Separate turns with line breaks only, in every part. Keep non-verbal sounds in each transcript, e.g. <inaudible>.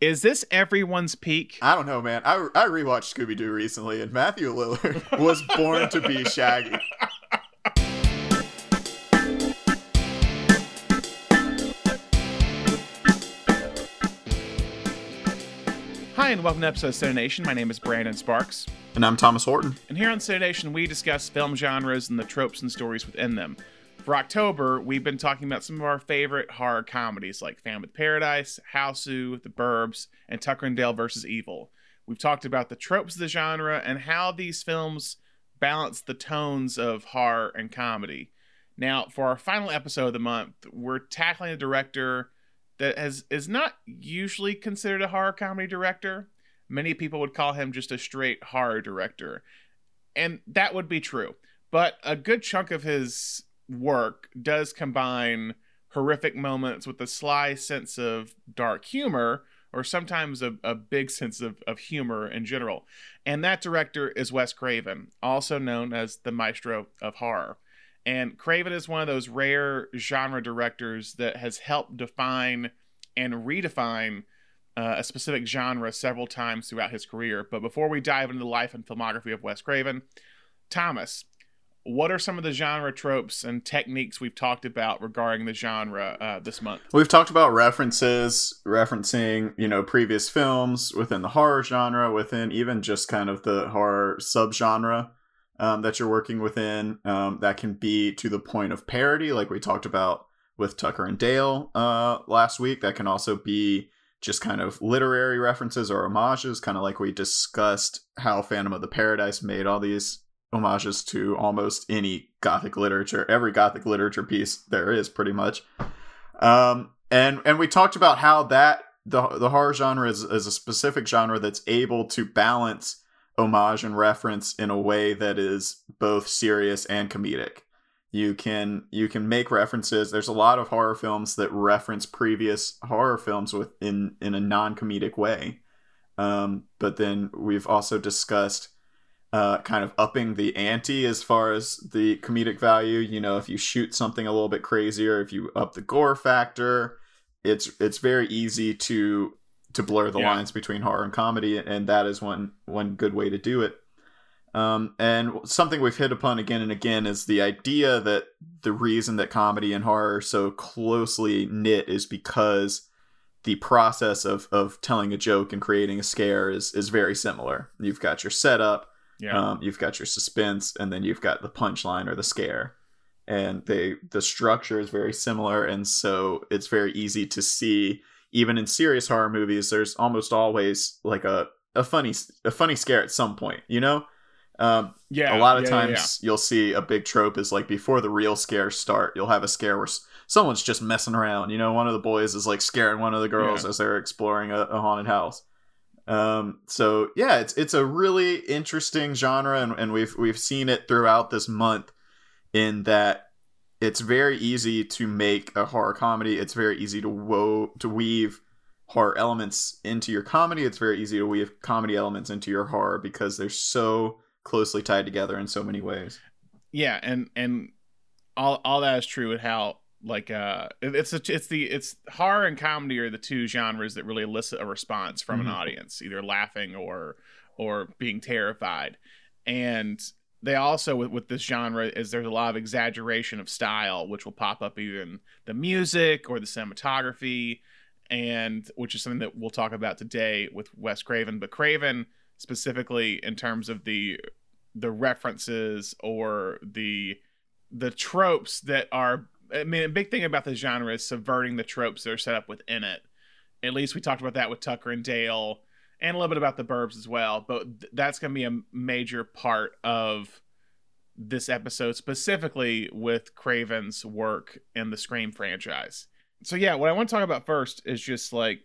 Is this everyone's peak?
I don't know, man. I, I rewatched Scooby Doo recently, and Matthew Lillard <laughs> was born to be Shaggy.
Hi, and welcome to episode of Cinema Nation. My name is Brandon Sparks.
And I'm Thomas Horton.
And here on Cinema Nation, we discuss film genres and the tropes and stories within them. For October, we've been talking about some of our favorite horror comedies like of Paradise, Hausu, The Burbs, and Tucker and Dale vs. Evil. We've talked about the tropes of the genre and how these films balance the tones of horror and comedy. Now, for our final episode of the month, we're tackling a director that has is not usually considered a horror comedy director. Many people would call him just a straight horror director. And that would be true. But a good chunk of his work does combine horrific moments with a sly sense of dark humor or sometimes a, a big sense of, of humor in general. And that director is Wes Craven, also known as the maestro of horror. And Craven is one of those rare genre directors that has helped define and redefine uh, a specific genre several times throughout his career. But before we dive into the life and filmography of Wes Craven, Thomas, what are some of the genre tropes and techniques we've talked about regarding the genre uh, this month?
We've talked about references, referencing, you know, previous films within the horror genre, within even just kind of the horror subgenre um, that you're working within. Um, that can be to the point of parody, like we talked about with Tucker and Dale uh, last week. That can also be just kind of literary references or homages, kind of like we discussed how Phantom of the Paradise made all these homages to almost any Gothic literature, every Gothic literature piece there is, pretty much. Um, and and we talked about how that the the horror genre is, is a specific genre that's able to balance homage and reference in a way that is both serious and comedic. You can you can make references. There's a lot of horror films that reference previous horror films with in in a non comedic way. Um, but then we've also discussed uh, kind of upping the ante as far as the comedic value. You know, if you shoot something a little bit crazier, if you up the gore factor, it's it's very easy to to blur the yeah. lines between horror and comedy, and that is one one good way to do it. Um, and something we've hit upon again and again is the idea that the reason that comedy and horror are so closely knit is because the process of of telling a joke and creating a scare is is very similar. You've got your setup, yeah. Um, you've got your suspense, and then you've got the punchline or the scare, and they the structure is very similar, and so it's very easy to see even in serious horror movies, there's almost always like a a funny a funny scare at some point, you know. Um, yeah, a lot of yeah, times yeah. you'll see a big trope is like before the real scares start, you'll have a scare where someone's just messing around. You know, one of the boys is like scaring one of the girls yeah. as they're exploring a, a haunted house. Um, so yeah, it's it's a really interesting genre, and, and we've we've seen it throughout this month in that it's very easy to make a horror comedy. It's very easy to wo- to weave horror elements into your comedy. It's very easy to weave comedy elements into your horror because they're so closely tied together in so many ways.
Yeah, and and all all that is true with how like uh it's a, it's the it's horror and comedy are the two genres that really elicit a response from mm-hmm. an audience, either laughing or or being terrified. And they also with, with this genre is there's a lot of exaggeration of style which will pop up even the music or the cinematography and which is something that we'll talk about today with Wes Craven but Craven specifically in terms of the the references or the the tropes that are I mean a big thing about the genre is subverting the tropes that are set up within it at least we talked about that with Tucker and Dale and a little bit about the Burbs as well. But th- that's going to be a major part of this episode, specifically with Craven's work in the Scream franchise. So, yeah, what I want to talk about first is just like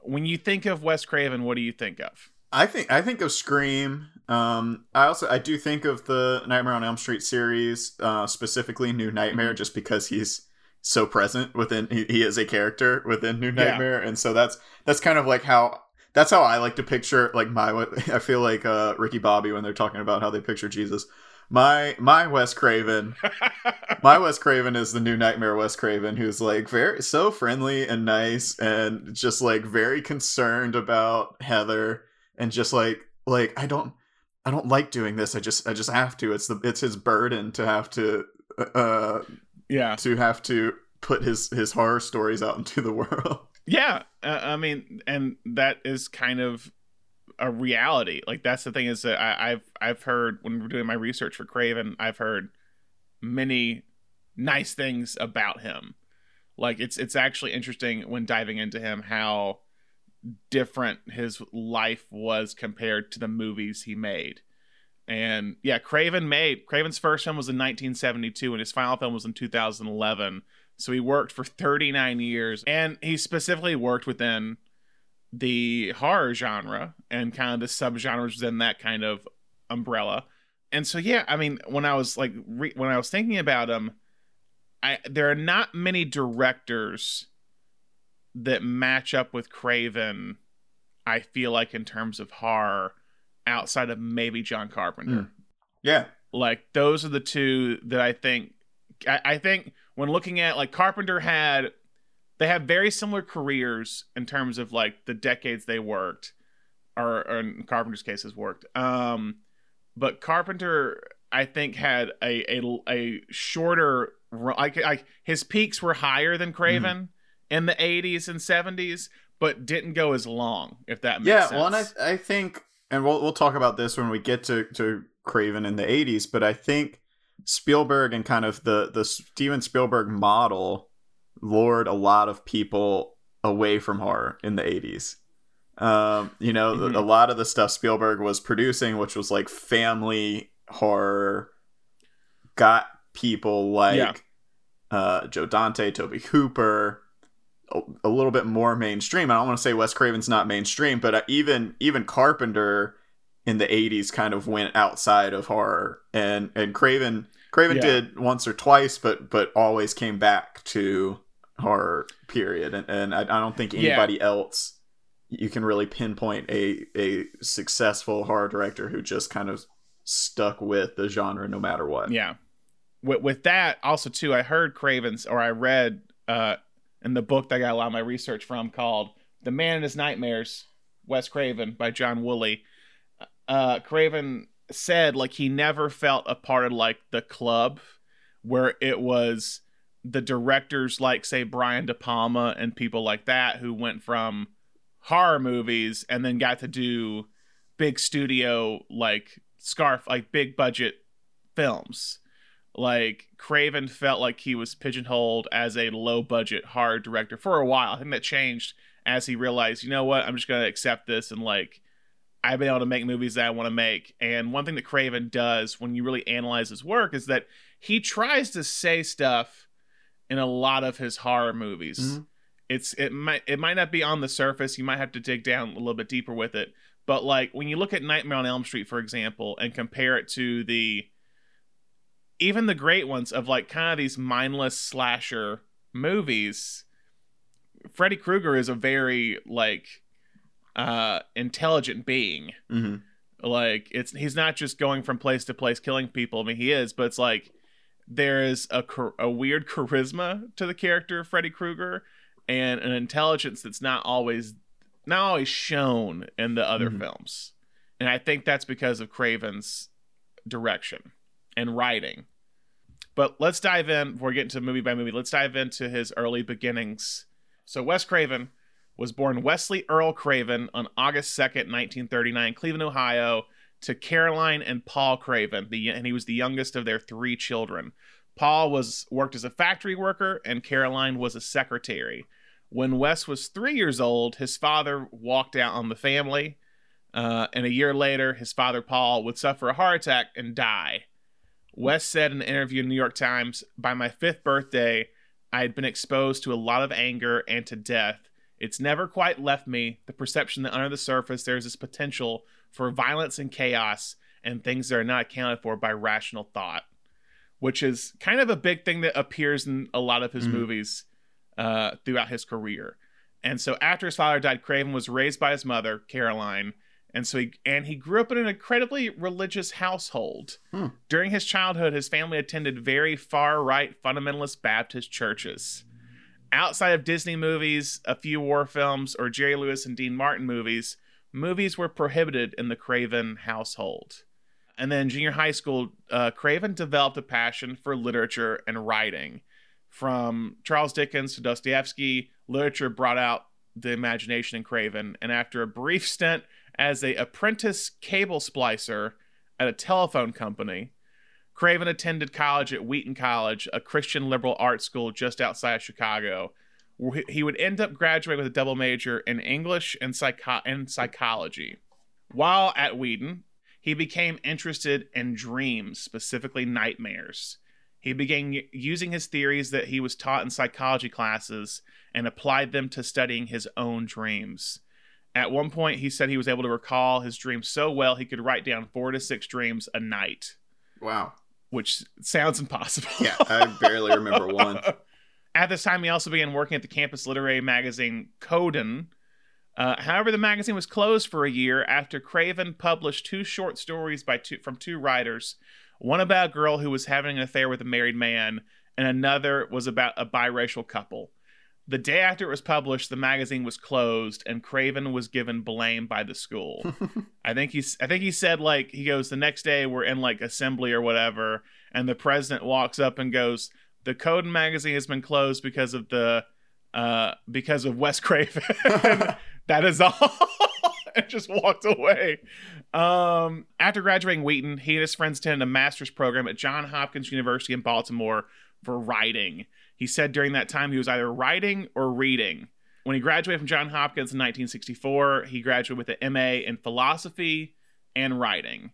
when you think of Wes Craven, what do you think of?
I think I think of Scream. Um, I also I do think of the Nightmare on Elm Street series, uh, specifically New Nightmare, mm-hmm. just because he's so present within he, he is a character within New Nightmare, yeah. and so that's that's kind of like how that's how I like to picture like my. <laughs> I feel like uh, Ricky Bobby when they're talking about how they picture Jesus. my my Wes Craven, <laughs> my Wes Craven is the new Nightmare Wes Craven, who's like very so friendly and nice, and just like very concerned about Heather, and just like like I don't I don't like doing this. I just I just have to. It's the it's his burden to have to uh
yeah
to have to put his his horror stories out into the <laughs> world.
Yeah, uh, I mean, and that is kind of a reality. Like that's the thing is that I, I've I've heard when we're doing my research for Craven, I've heard many nice things about him. Like it's it's actually interesting when diving into him how different his life was compared to the movies he made. And yeah, Craven made Craven's first film was in 1972 and his final film was in 2011. So he worked for 39 years and he specifically worked within the horror genre and kind of the subgenres within that kind of umbrella. And so yeah, I mean, when I was like re- when I was thinking about him, I there are not many directors that match up with Craven. I feel like in terms of horror, outside of maybe John Carpenter. Mm.
Yeah,
like those are the two that I think. I, I think when looking at like Carpenter had they have very similar careers in terms of like the decades they worked or, or in carpenter's case has worked um but carpenter i think had a a, a shorter like his peaks were higher than craven mm. In the 80s and 70s but didn't go as long if that makes
yeah,
sense.
well and I, I think and we'll, we'll talk about this when we get to, to craven in the 80s but i think spielberg and kind of the the steven spielberg model lured a lot of people away from horror in the 80s. Um, you know, mm-hmm. a lot of the stuff Spielberg was producing, which was like family horror, got people like yeah. uh, Joe Dante, Tobe Hooper, a, little bit more mainstream. I don't want to say Wes Craven's not mainstream, but uh, even even Carpenter in the 80s kind of went outside of horror and and Craven Craven yeah. did once or twice but but always came back to horror period and, and I, I don't think anybody yeah. else you can really pinpoint a a successful horror director who just kind of stuck with the genre no matter what
yeah with, with that also too i heard cravens or i read uh in the book that i got a lot of my research from called the man and his nightmares wes craven by john wooley. Uh craven said like he never felt a part of like the club where it was the directors like say Brian De Palma and people like that who went from horror movies and then got to do big studio like scarf like big budget films like craven felt like he was pigeonholed as a low budget horror director for a while i think that changed as he realized you know what i'm just going to accept this and like i've been able to make movies that i want to make and one thing that craven does when you really analyze his work is that he tries to say stuff in a lot of his horror movies. Mm-hmm. It's it might it might not be on the surface. You might have to dig down a little bit deeper with it. But like when you look at Nightmare on Elm Street, for example, and compare it to the even the great ones of like kind of these mindless slasher movies, Freddy Krueger is a very like uh intelligent being.
Mm-hmm.
Like it's he's not just going from place to place killing people. I mean he is, but it's like there is a, a weird charisma to the character of Freddy Krueger and an intelligence that's not always not always shown in the other mm-hmm. films. And I think that's because of Craven's direction and writing. But let's dive in before we get into movie by movie. Let's dive into his early beginnings. So Wes Craven was born Wesley Earl Craven on August 2nd, 1939, Cleveland, Ohio, to Caroline and Paul Craven, the, and he was the youngest of their three children. Paul was worked as a factory worker, and Caroline was a secretary. When Wes was three years old, his father walked out on the family, uh, and a year later, his father Paul would suffer a heart attack and die. Wes said in an interview in the New York Times, "By my fifth birthday, I had been exposed to a lot of anger and to death. It's never quite left me. The perception that under the surface there's this potential for violence and chaos and things that are not accounted for by rational thought, which is kind of a big thing that appears in a lot of his mm-hmm. movies uh, throughout his career. And so after his father died, Craven was raised by his mother, Caroline, And so he and he grew up in an incredibly religious household.
Hmm.
During his childhood, his family attended very far right fundamentalist Baptist churches. Outside of Disney movies, a few war films, or Jerry Lewis and Dean Martin movies, movies were prohibited in the Craven household. And then junior high school, uh, Craven developed a passion for literature and writing. From Charles Dickens to Dostoevsky, literature brought out the imagination in Craven. And after a brief stint as a apprentice cable splicer at a telephone company, Craven attended college at Wheaton College, a Christian liberal arts school just outside of Chicago. He would end up graduating with a double major in English and, psycho- and psychology. While at Wheaton, he became interested in dreams, specifically nightmares. He began using his theories that he was taught in psychology classes and applied them to studying his own dreams. At one point, he said he was able to recall his dreams so well he could write down four to six dreams a night,
Wow.
which sounds impossible.
Yeah, I barely remember one. <laughs>
At this time, he also began working at the campus literary magazine Kodon. Uh, however, the magazine was closed for a year after Craven published two short stories by two, from two writers. One about a girl who was having an affair with a married man, and another was about a biracial couple. The day after it was published, the magazine was closed, and Craven was given blame by the school. <laughs> I think he's. I think he said like he goes the next day we're in like assembly or whatever, and the president walks up and goes, "The Kodon magazine has been closed because of the uh because of Wes Craven." <laughs> that is all. <laughs> and just walked away. Um, after graduating Wheaton, he and his friends attended a master's program at John Hopkins University in Baltimore for writing. He said during that time he was either writing or reading. When he graduated from John Hopkins in 1964, he graduated with an MA in philosophy and writing.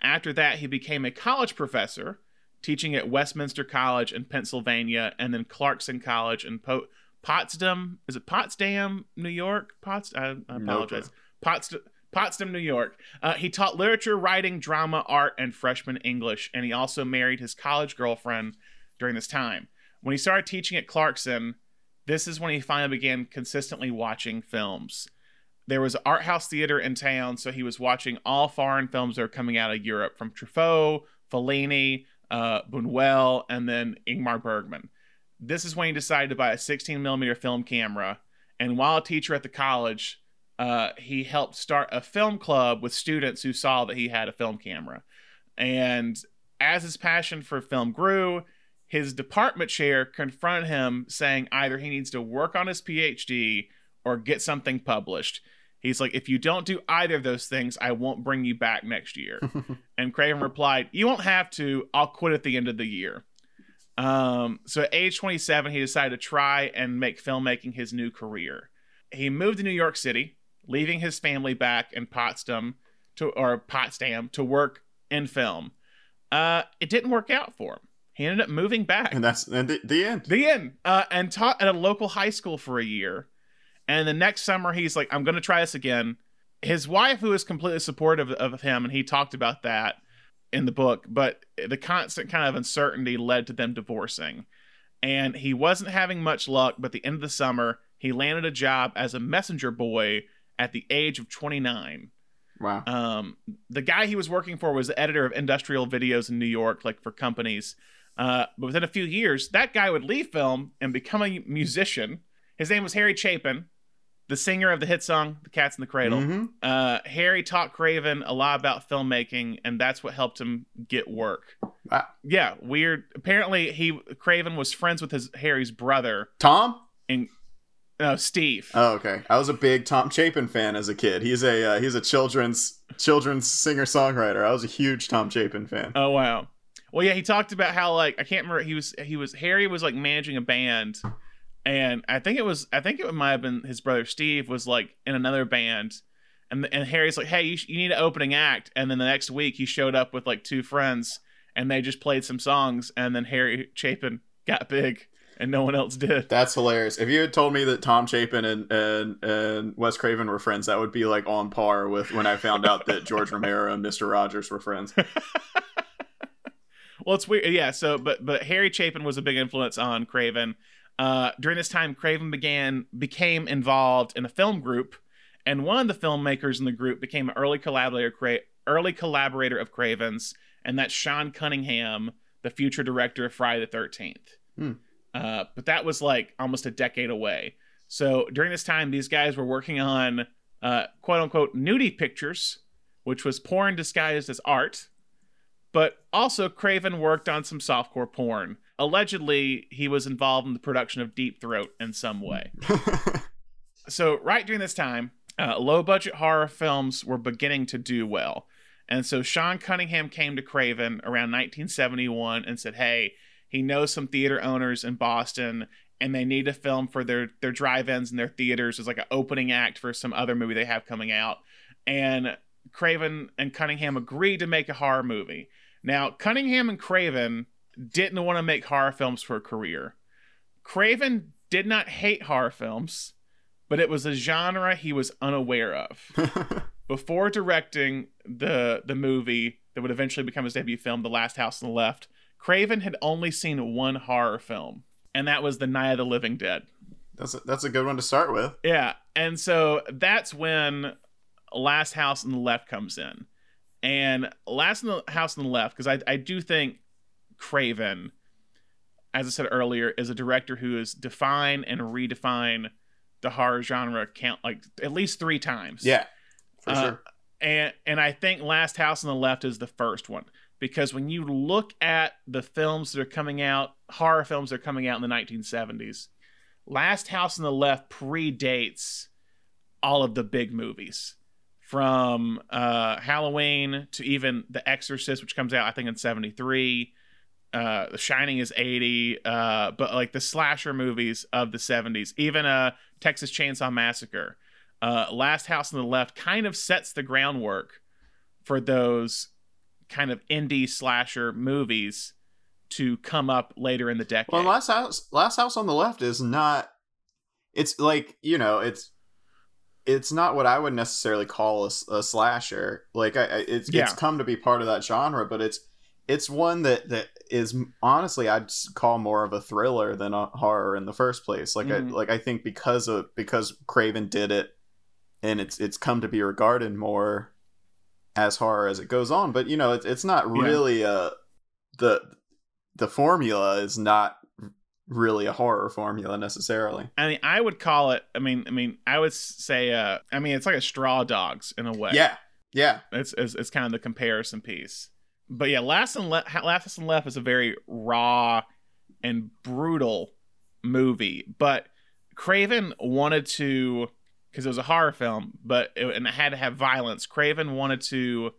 After that, he became a college professor, teaching at Westminster College in Pennsylvania and then Clarkson College in po- Potsdam. Is it Potsdam, New York? Pots. I, I
No
apologize. Potsdam. Potsdam, New York. Uh, he taught literature, writing, drama, art, and freshman English, and he also married his college girlfriend during this time. When he started teaching at Clarkson, this is when he finally began consistently watching films. There was art house theater in town, so he was watching all foreign films that were coming out of Europe from Truffaut, Fellini, uh, Buñuel, and then Ingmar Bergman. This is when he decided to buy a 16 millimeter film camera, and while a teacher at the college, uh, he helped start a film club with students who saw that he had a film camera. And as his passion for film grew, his department chair confronted him saying either he needs to work on his PhD or get something published. He's like, if you don't do either of those things, I won't bring you back next year. <laughs> and Craven replied, You won't have to. I'll quit at the end of the year. Um, so at age 27, he decided to try and make filmmaking his new career. He moved to New York City, leaving his family back in Potsdam to or Potsdam to work in film. Uh, it didn't work out for him. He ended up moving back.
and that's and the, the end.
The end. Uh, and taught at a local high school for a year. And the next summer, he's like, I'm going to try this again. His wife, who is completely supportive of him, and he talked about that in the book, but the constant kind of uncertainty led to them divorcing. And he wasn't having much luck, but at the end of the summer, he landed a job as a messenger boy at the age of 29.
Wow.
Um, the guy he was working for was the editor of industrial videos in New York, like for companies. Uh, but within a few years, that guy would leave film and become a musician. His name was Harry Chapin, the singer of the hit song "The Cat's in the Cradle."
Mhm.
Uh, Harry taught Craven a lot about filmmaking, and that's what helped him get work.
Wow.
Yeah, weird. Apparently, he Craven was friends with his Harry's brother,
Tom?
uh, Steve.
Oh, okay. I was a big Tom Chapin fan as a kid. He's a uh, he's a children's children's singer songwriter. I was a huge Tom Chapin fan.
Oh wow. Well, yeah, he talked about how like I can't remember. He was he was Harry was like managing a band, and I think it was I think it might have been his brother Steve was like in another band, and and Harry's like, hey, you, sh- you need an opening act, and then the next week he showed up with like two friends, and they just played some songs, and then Harry Chapin got big, and no one else did.
That's hilarious. If you had told me that Tom Chapin and and and Wes Craven were friends, that would be like on par with when I found out that George Romero and Mister Rogers were friends. <laughs>
Well, it's weird. Yeah. So, but but Harry Chapin was a big influence on Craven. Uh, during this time, Craven began became involved in a film group, And one of the filmmakers in the group became an early collaborator, Cra- early collaborator of Craven's, and that's Sean Cunningham, the future director of Friday the Thirteenth.
Hmm.
Uh, but that was like almost a decade away. So during this time, these guys were working on uh, quote unquote nudie pictures, which was porn disguised as art. But also, Craven worked on some softcore porn. Allegedly, he was involved in the production of Deep Throat in some way. <laughs> so, right during this time, uh, low budget horror films were beginning to do well. And so, Sean Cunningham came to Craven around 1971 and said, Hey, he knows some theater owners in Boston and they need a film for their their drive-ins and their theaters as like an opening act for some other movie they have coming out. And Craven and Cunningham agreed to make a horror movie. Now, Cunningham and Craven didn't want to make horror films for a career. Craven did not hate horror films, but it was a genre he was unaware of. <laughs> Before directing the the movie that would eventually become his debut film, The Last House on the Left, Craven had only seen one horror film, and that was The Night of the Living Dead.
That's a, that's a good one to start with.
Yeah, and so that's when Last House on the Left comes in, and Last House on the Left because I I do think Craven, as I said earlier, is a director who has defined and redefined the horror genre count like at least three times.
Yeah, for
Uh,
sure.
and and I think Last House on the Left is the first one because when you look at the films that are coming out, horror films that are coming out in the 1970s, Last House on the Left predates all of the big movies from uh, Halloween to even The Exorcist, which comes out I think in '73. Uh, the Shining is 80, uh, but like the slasher movies of the 70s, even uh, Texas Chainsaw Massacre, uh, Last House on the Left kind of sets the groundwork for those kind of indie slasher movies to come up later in the decade.
Well, last house, last house on the left is not. It's like you know, it's it's not what I would necessarily call a slasher. Like I, I it's
Yeah.
it's come to be part of that genre, but it's it's one that that is honestly I'd call more of a thriller than a horror in the first place. Like
Mhm.
I like I think because of because Craven did it, and it's it's come to be regarded more as horror as it goes on. But you know, it's it's not
Yeah.
really a the the formula is not really a horror formula necessarily.
I mean, I would call it. I mean, I mean, I would say. Uh, I mean, it's like a Straw Dogs in a way.
Yeah, yeah,
it's it's, it's kind of the comparison piece. But yeah, Last and Le- Last and Left is a very raw and brutal movie. But Craven wanted to, because it was a horror film, but it, and it had to have violence. Craven wanted to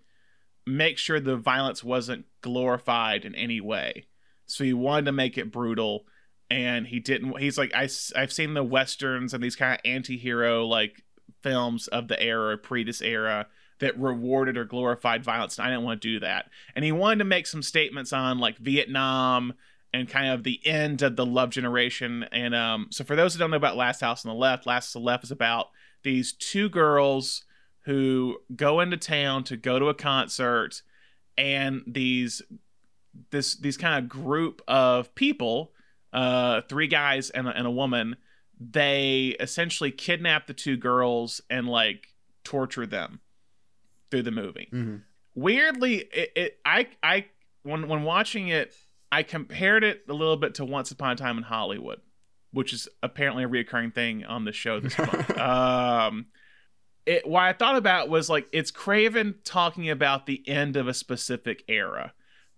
make sure the violence wasn't glorified in any way. So he wanted to make it brutal, and he didn't. He's like, I, I've seen the westerns and these kind of anti-hero like films of the era, pre this era, that rewarded or glorified violence. And I didn't want to do that. And he wanted to make some statements on like Vietnam and kind of the end of the love generation. And um, so for those who don't know about Last House on the Left, Last House on the Left is about these two girls who go into town to go to a concert and these this these kind of group of people uh three guys and a, and a woman they essentially kidnap the two girls and like torture them through the movie.
Mm-hmm.
weirdly it, it i i when when watching it i compared it a little bit to once upon a time in hollywood which is apparently a reoccurring thing on the show this month. <laughs> Um it what i thought about was like it's craven talking about the end of a specific era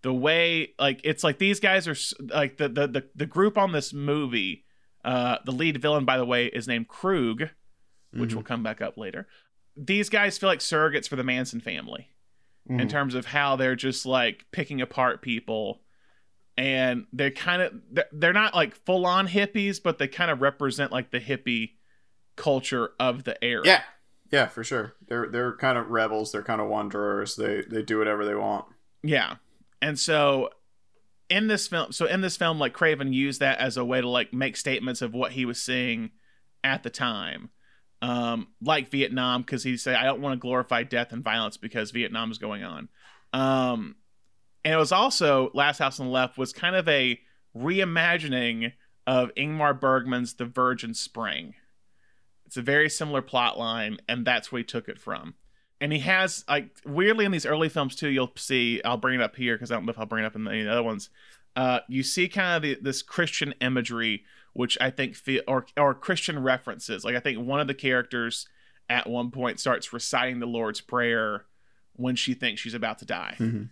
the way like it's like these guys are like the the the, the group on this movie uh the lead villain by the way is named krug which
Mhm.
will come back up later these guys feel like surrogates for the manson family in
Mhm.
terms of how they're just like picking apart people and they're kind of they're, they're not like full on hippies but they kind of represent like the hippie culture of the era
yeah, yeah, for sure. They're they're kind of rebels. They're kind of wanderers. They they do whatever they want.
yeah and so in this film so in this film like craven used that as a way to like make statements of what he was seeing at the time. Um like vietnam because he said i don't want to glorify death and violence because vietnam is going on. Um and it was also last house on the left was kind of a reimagining of ingmar bergman's the virgin spring. It's a very similar plot line, and that's where he took it from. And he has like weirdly in these early films too. You'll see. I'll bring it up here because I don't know if I'll bring it up in any other ones. Uh, you see kind of the, this Christian imagery, which I think feel or or Christian references. Like I think one of the characters at one point starts reciting the Lord's Prayer when she thinks she's about to die.
Mm-hmm.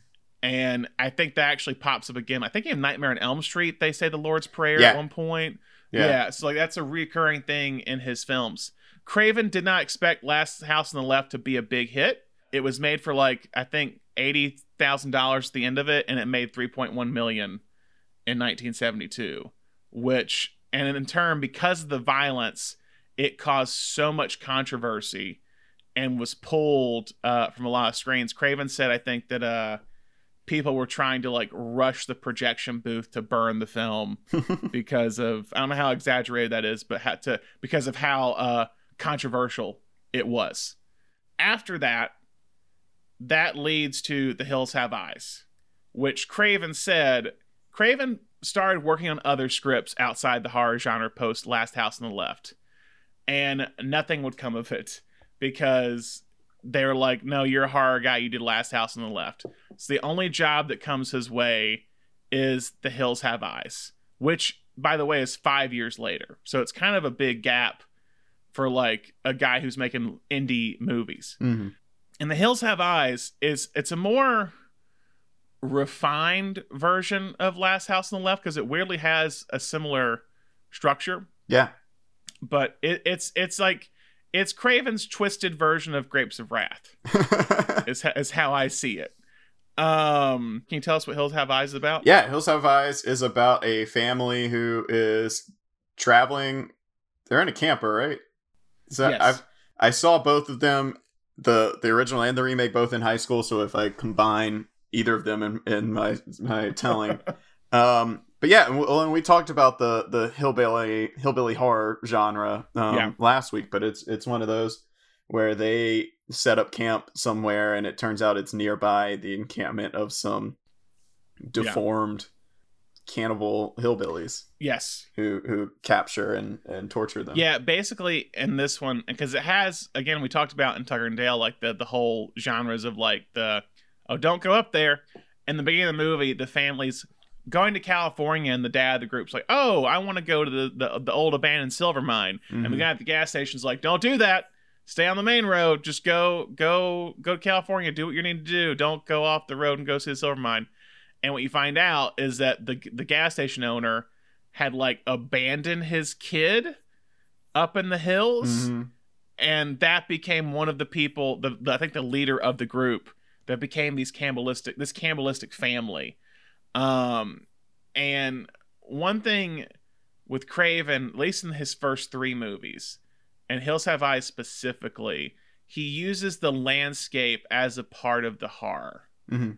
And I think that actually pops up again. I think in Nightmare on Elm Street, they say the Lord's Prayer
Yeah.
at one point.
Yeah.
Yeah. so like that's a recurring thing in his films. Craven did not expect Last House on the Left to be a big hit. It was made for like I think eighty thousand dollars at the end of it, and it made three point one million in nineteen seventy two. Which and in turn, because of the violence, it caused so much controversy and was pulled uh, from a lot of screens. Craven said, I think that uh, people were trying to like rush the projection booth to burn the film <laughs> because of I don't know how exaggerated that is, but had to because of how uh, controversial it was. After that, that leads to The Hills Have Eyes, which Craven said Craven started working on other scripts outside the horror genre post Last House on the Left, and nothing would come of it because they were like, "No, you're a horror guy. You did Last House on the Left." So the only job that comes his way is The Hills Have Eyes, which, by the way, is five years later. So it's kind of a big gap for like a guy who's making indie movies.
hmm
And The Hills Have Eyes is it's a more refined version of Last House on the Left because it weirdly has a similar structure,
Yeah.
but it, it's it's like it's Craven's twisted version of Grapes of Wrath <laughs> is is how I see it. Um, can you tell us what Hills Have Eyes is about?
yeah. Hills Have Eyes is about a family who is traveling. They're in a camper, right? So
Yes.
I've I saw both of them, the the original and the remake, both in high school. So if I combine either of them in, in my my telling, <laughs> um, but yeah, and we, and we talked about the the hillbilly hillbilly horror genre um,
Yeah.
last week, but it's it's one of those where they set up camp somewhere, and it turns out it's nearby the encampment of some deformed cannibal hillbillies
Yes.
who who capture and and torture them.
Yeah, basically in this one because it has again we talked about in Tucker and Dale like the the whole genres of like the oh don't go up there. In the beginning of the movie, the family's going to California and the dad of the group's like, "Oh, I want to go to the, the the old abandoned silver mine." And the
Mhm.
guy at the gas station's like, "Don't do that. Stay on the main road. Just go go go to California. Do what you need to do. Don't go off the road and go see the silver mine." And what you find out is that the the gas station owner had like abandoned his kid up in the hills
Mhm.
and that became one of the people the, the I think the leader of the group that became these cannibalistic this cannibalistic family um and one thing with Craven at least in his first 3 movies and Hills Have Eyes specifically he uses the landscape as a part of the horror
Mhm.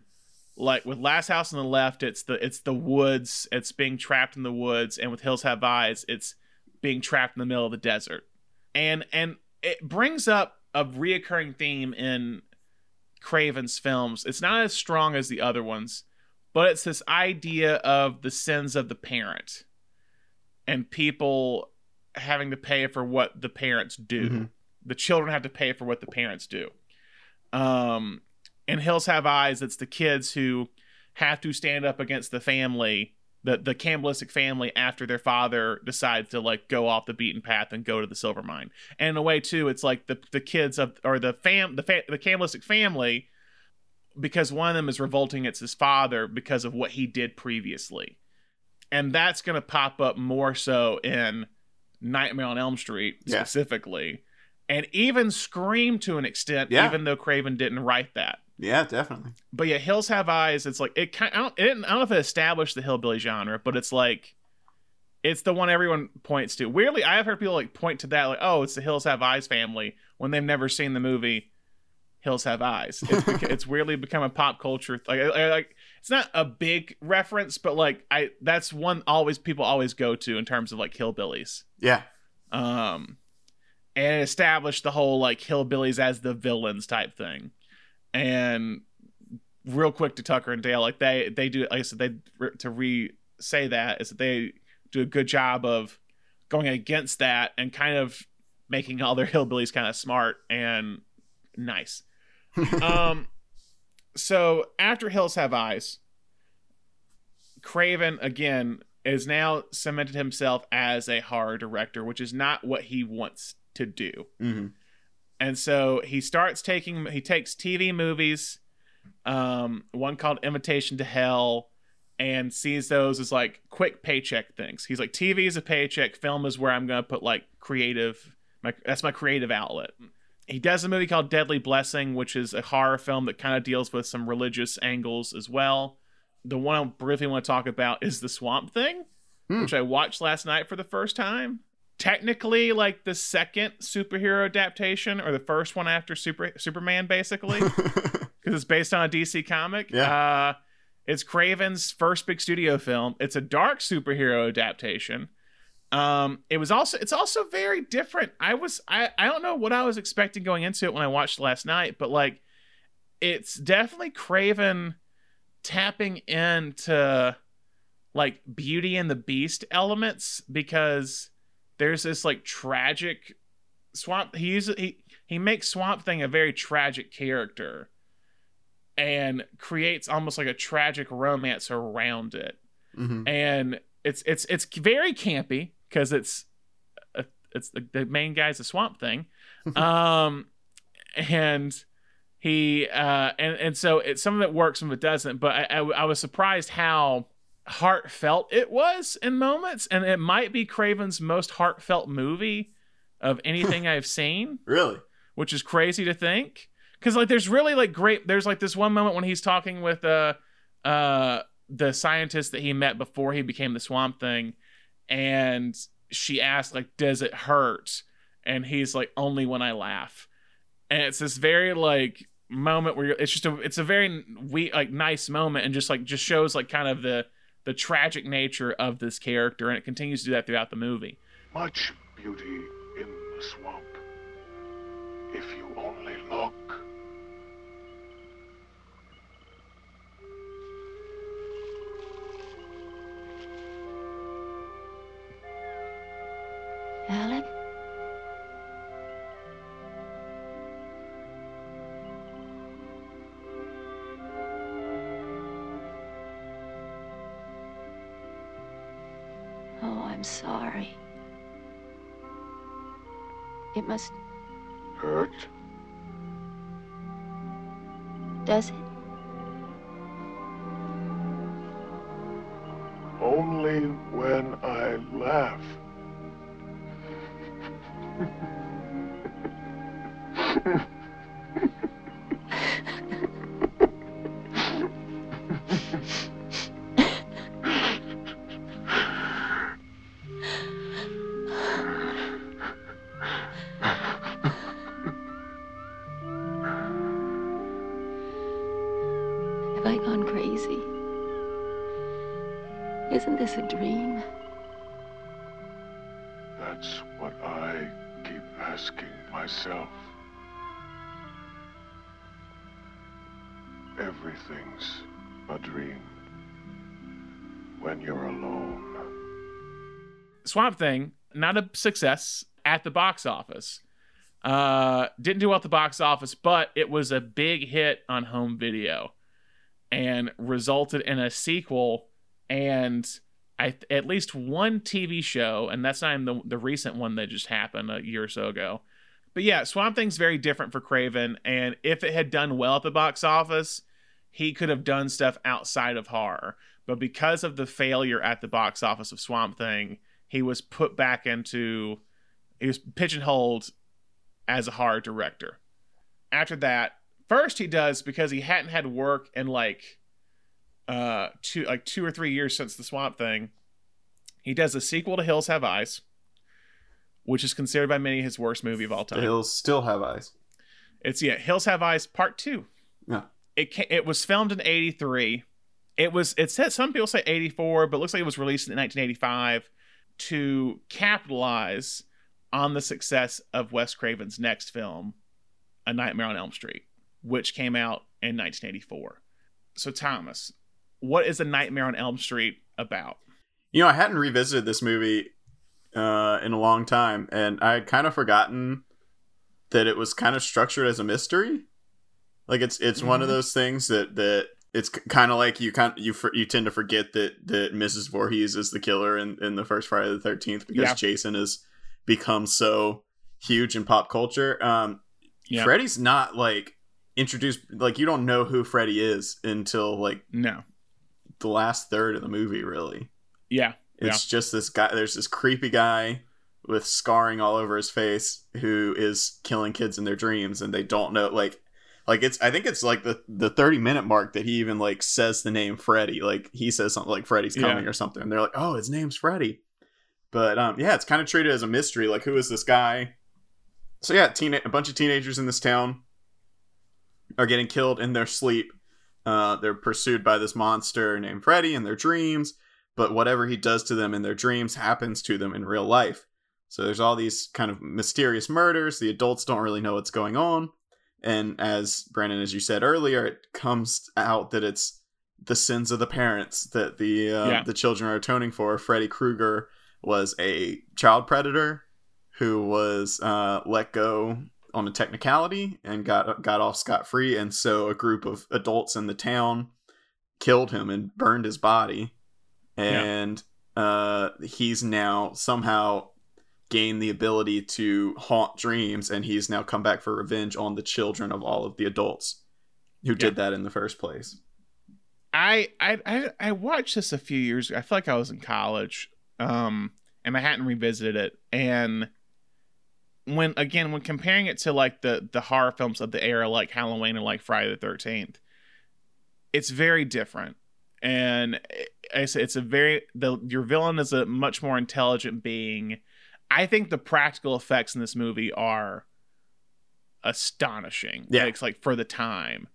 Like with last house on the left it's the it's the woods it's being trapped in the woods and with hills have eyes it's being trapped in the middle of the desert. And and it brings up a reoccurring theme in craven's films. It's not as strong as the other ones but it's this idea of the sins of the parent and people having to pay for what the parents do.
Mhm.
the children have to pay for what the parents do. Um in hills have eyes it's the kids who have to stand up against the family the the cannibalistic family after their father decides to like go off the beaten path and go to the silver mine and in a way too it's like the the kids of or the fam the fa- the cannibalistic family because one of them is revolting it's his father because of what he did previously and that's going to pop up more so in nightmare on elm street
Yeah.
specifically and even scream to an extent
Yeah.
even though craven didn't write that
Yeah, definitely.
but yeah, Hills Have Eyes. It's like it kind. I don't, it I don't know if it established the hillbilly genre, but it's like it's the one everyone points to. Weirdly, I have heard people like point to that, like, oh, it's the Hills Have Eyes family when they've never seen the movie Hills Have Eyes. It's, beca- <laughs> it's weirdly become a pop culture like I- I- like it's not a big reference, but like I that's one always people always go to in terms of like hillbillies.
Yeah.
Um, and it established the whole like hillbillies as the villains type thing. And real quick to Tucker and Dale, like they they do, like I said, they to re say that is that they do a good job of going against that and kind of making all their hillbillies kind of smart and nice. <laughs> um, so after Hills Have Eyes, Craven again is now cemented himself as a horror director, which is not what he wants to do.
hmm
And so he starts taking he takes TV movies, um, one called Invitation to Hell, and sees those as like quick paycheck things. He's like, TV is a paycheck, film is where I'm gonna put like creative my that's my creative outlet. He does a movie called Deadly Blessing, which is a horror film that kind of deals with some religious angles as well. The one I briefly want to talk about is The Swamp Thing,
Hmm.
which I watched last night for the first time. Technically, like the second superhero adaptation, or the first one after Super Superman, basically, <laughs> because it's based on a DC comic.
Yeah.
Uh, it's Craven's first big studio film. It's a dark superhero adaptation. Um, it was also it's also very different. I was I I don't know what I was expecting going into it when I watched last night, but like it's definitely Craven tapping into like Beauty and the Beast elements because there's this like tragic swamp he uses he he makes Swamp Thing a very tragic character and creates almost like a tragic romance around it.
Hmm
and it's it's it's very campy because it's a, it's the, the main guy's a swamp thing. <laughs> Um and he uh and and so it some of it works some of it doesn't but I, I I was surprised how heartfelt it was in moments and it might be craven's most heartfelt movie of anything <laughs> i've seen.
Really?
which is crazy to think. Because like there's really like great there's like this one moment when he's talking with uh uh the scientist that he met before he became the swamp thing and she asked like does it hurt? And he's like only when i laugh. And it's this very like moment where you're, it's just a it's a very we like nice moment and just like just shows like kind of the the tragic nature of this character and it continues to do that throughout the movie
Much beauty in the swamp. If you
It must.
Hurt?
Does it? Have I gone crazy? Isn't this a dream?
That's what I keep asking myself. Everything's a dream when you're alone.
Swamp Thing, not a success at the box office. Uh, didn't do well at the box office, but it was a big hit on home video and resulted in a sequel and I, at least one TV show, and that's not even the, the recent one that just happened a year or so ago. But yeah, Swamp Thing's very different for Craven, and if it had done well at the box office, he could have done stuff outside of horror. But because of the failure at the box office of Swamp Thing, he was put back into he was pigeonholed as a horror director. After that, first he does because he hadn't had work in like uh two like two or three years since the Swamp Thing. He does a sequel to Hills Have Eyes, which is considered by many his worst movie of all
The
time.
hills still have eyes.
It's yeah, Hills Have Eyes Part Two.
Yeah.
It ca- it was filmed in '83. It was it said some people say '84, but it looks like it was released in 1985 to capitalize on the success of Wes Craven's next film, A Nightmare on Elm Street, which came out in 1984. So Thomas, what is A Nightmare on Elm Street about?
You know, I hadn't revisited this movie uh, in a long time, and I had kind of forgotten that it was kind of structured as a mystery. Like it's it's one of
Mhm.
those things that that it's kind of like you kind you for, you tend to forget that that Mrs. Voorhees is the killer in in the first Friday the Thirteenth because
Yeah.
Jason has become so huge in pop culture. Um,
Yeah.
Freddy's not like introduced like you don't know who Freddy is until like
No.
the last third of the movie, really.
Yeah.
It's just this guy. There's this creepy guy with scarring all over his face who is killing kids in their dreams, and they don't know. Like, like it's. I think it's like the the 30 minute mark that he even like says the name Freddy. Like he says something like Freddy's coming
Yeah.
or something, and they're like, oh, his name's Freddy. But um, yeah, it's kind of treated as a mystery. Like, who is this guy? So yeah, teen- a bunch of teenagers in this town are getting killed in their sleep. Uh, they're pursued by this monster named Freddy in their dreams, but whatever he does to them in their dreams happens to them in real life. So there's all these kind of mysterious murders. The adults don't really know what's going on. And as Brandon, as you said earlier, it comes out that it's the sins of the parents that the uh,
Yeah.
the children are atoning for. Freddy Krueger was a child predator who was uh, let go on a technicality and got got off scot free, and so a group of adults in the town killed him and burned his body, and uh, he's now somehow gained the ability to haunt dreams, and he's now come back for revenge on the children of all of the adults who did that in the first place.
I, I I I watched this a few years ago. I feel like I was in college, um, and I hadn't revisited it. And when again, when comparing it to like the the horror films of the era, like Halloween and like Friday the Thirteenth, it's very different. And I say it's a very the your villain is a much more intelligent being. I think the practical effects in this movie are astonishing.
Yeah.
Like, it's like for the time.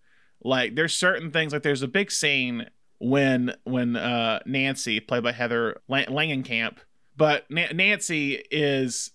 Like there's certain things like there's a big scene when when uh Nancy played by Heather Lang- Langenkamp, but Na- Nancy is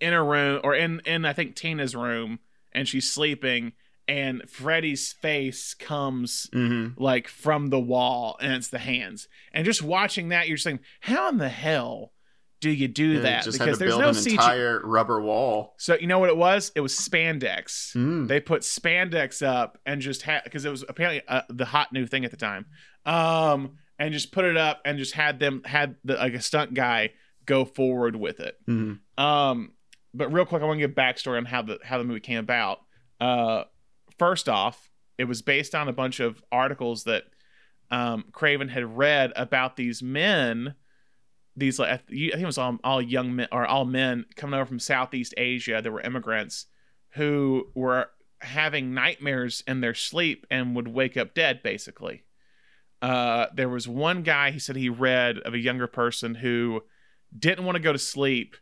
in a room or in in I think Tina's room and she's sleeping and Freddy's face comes
Mm-hmm.
like from the wall and it's the hands. And just watching that you're just saying how in the hell do you do that?
just
because there's no
an
CG.
entire rubber wall.
So you know what it was? It was spandex
Mm.
they put spandex up and just had because it was apparently uh, the hot new thing at the time um and just put it up and just had them had the like a stunt guy go forward with it
Mhm.
um but real quick i want to give backstory on how the how the movie came about uh first off it was based on a bunch of articles that um craven had read about these men these like I think it was all, all young men or all men coming over from Southeast Asia that were immigrants who were having nightmares in their sleep and would wake up dead basically. Uh, there was one guy he said he read of a younger person who didn't want to go to sleep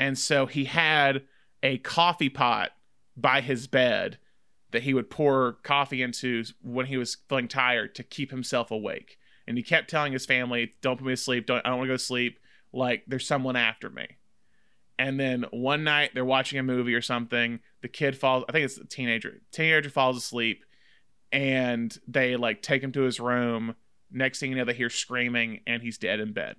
and so he had a coffee pot by his bed that he would pour coffee into when he was feeling tired to keep himself awake and he kept telling his family, "Don't put me to sleep. Don't. I don't want to go to sleep. Like there's someone after me." And then one night they're watching a movie or something. The kid falls. I think it's a teenager. Teenager falls asleep, and they like take him to his room. Next thing you know, they hear screaming, and he's dead in bed.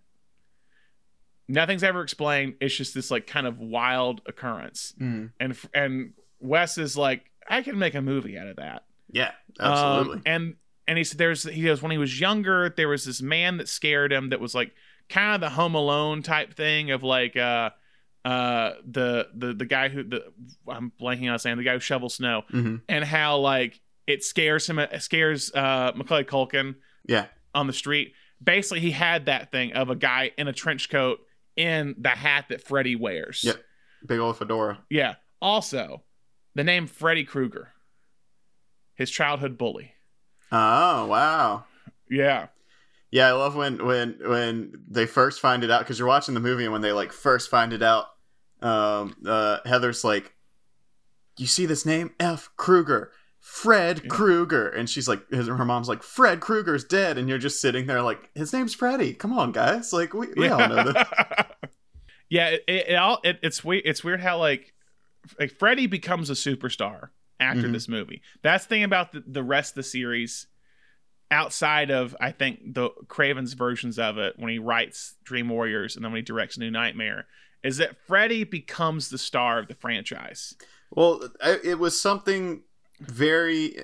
Nothing's ever explained. It's just this like kind of wild occurrence,
Mm.
and and Wes is like, I can make a movie out of that.
Yeah, absolutely.
Um, and and he said there's he goes when he was younger there was this man that scared him that was like kind of the Home Alone type thing of like uh uh the the the guy who the I'm blanking on his name the guy who shovels snow
hmm
and how like it scares him it scares uh Macaulay Culkin
Yeah.
on the street. Basically, he had that thing of a guy in a trench coat in the hat that Freddy wears.
Yep. Big old fedora.
Yeah. Also, the name Freddy Krueger, his childhood bully.
Oh wow.
Yeah.
Yeah, I love when when when they first find it out because you're watching the movie and when they like first find it out, um, uh, Heather's like, "You see this name? F. Krueger, Fred
Yeah.
Krueger," and she's like, his, her mom's like, "Fred Krueger's dead," and you're just sitting there like, "His name's Freddy. Come on, guys! Like we, we all know this." <laughs>
yeah, it, it, all it, it's weird. It's weird how like like Freddy becomes a superstar after
Mhm.
this movie. That's the thing about the, the rest of the series. Outside of I think the Craven's versions of it when he writes Dream Warriors and then when he directs New Nightmare is that Freddy becomes the star of the franchise.
Well, it was something very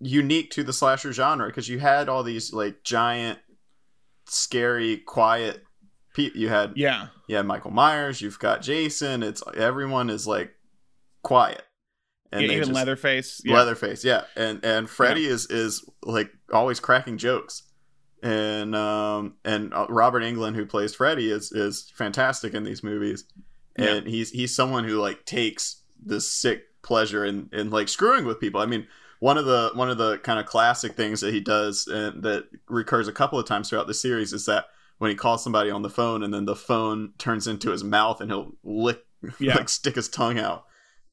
unique to the slasher genre because you had all these like giant, scary, quiet. Pe- you had
Yeah.
had Michael Myers. You've got Jason. It's everyone is like quiet,
yeah even
just-
Leatherface. Yeah.
Leatherface, yeah, and and Freddy is is like always cracking jokes, and um and uh, Robert Englund who plays Freddy is is fantastic in these movies, and he's he's someone who like takes this sick pleasure in in like screwing with people. I mean, one of the one of the kind of classic things that he does and that recurs a couple of times throughout the series is that when he calls somebody on the phone and then the phone turns into his mouth and he'll lick <laughs>
Yeah.
like stick his tongue out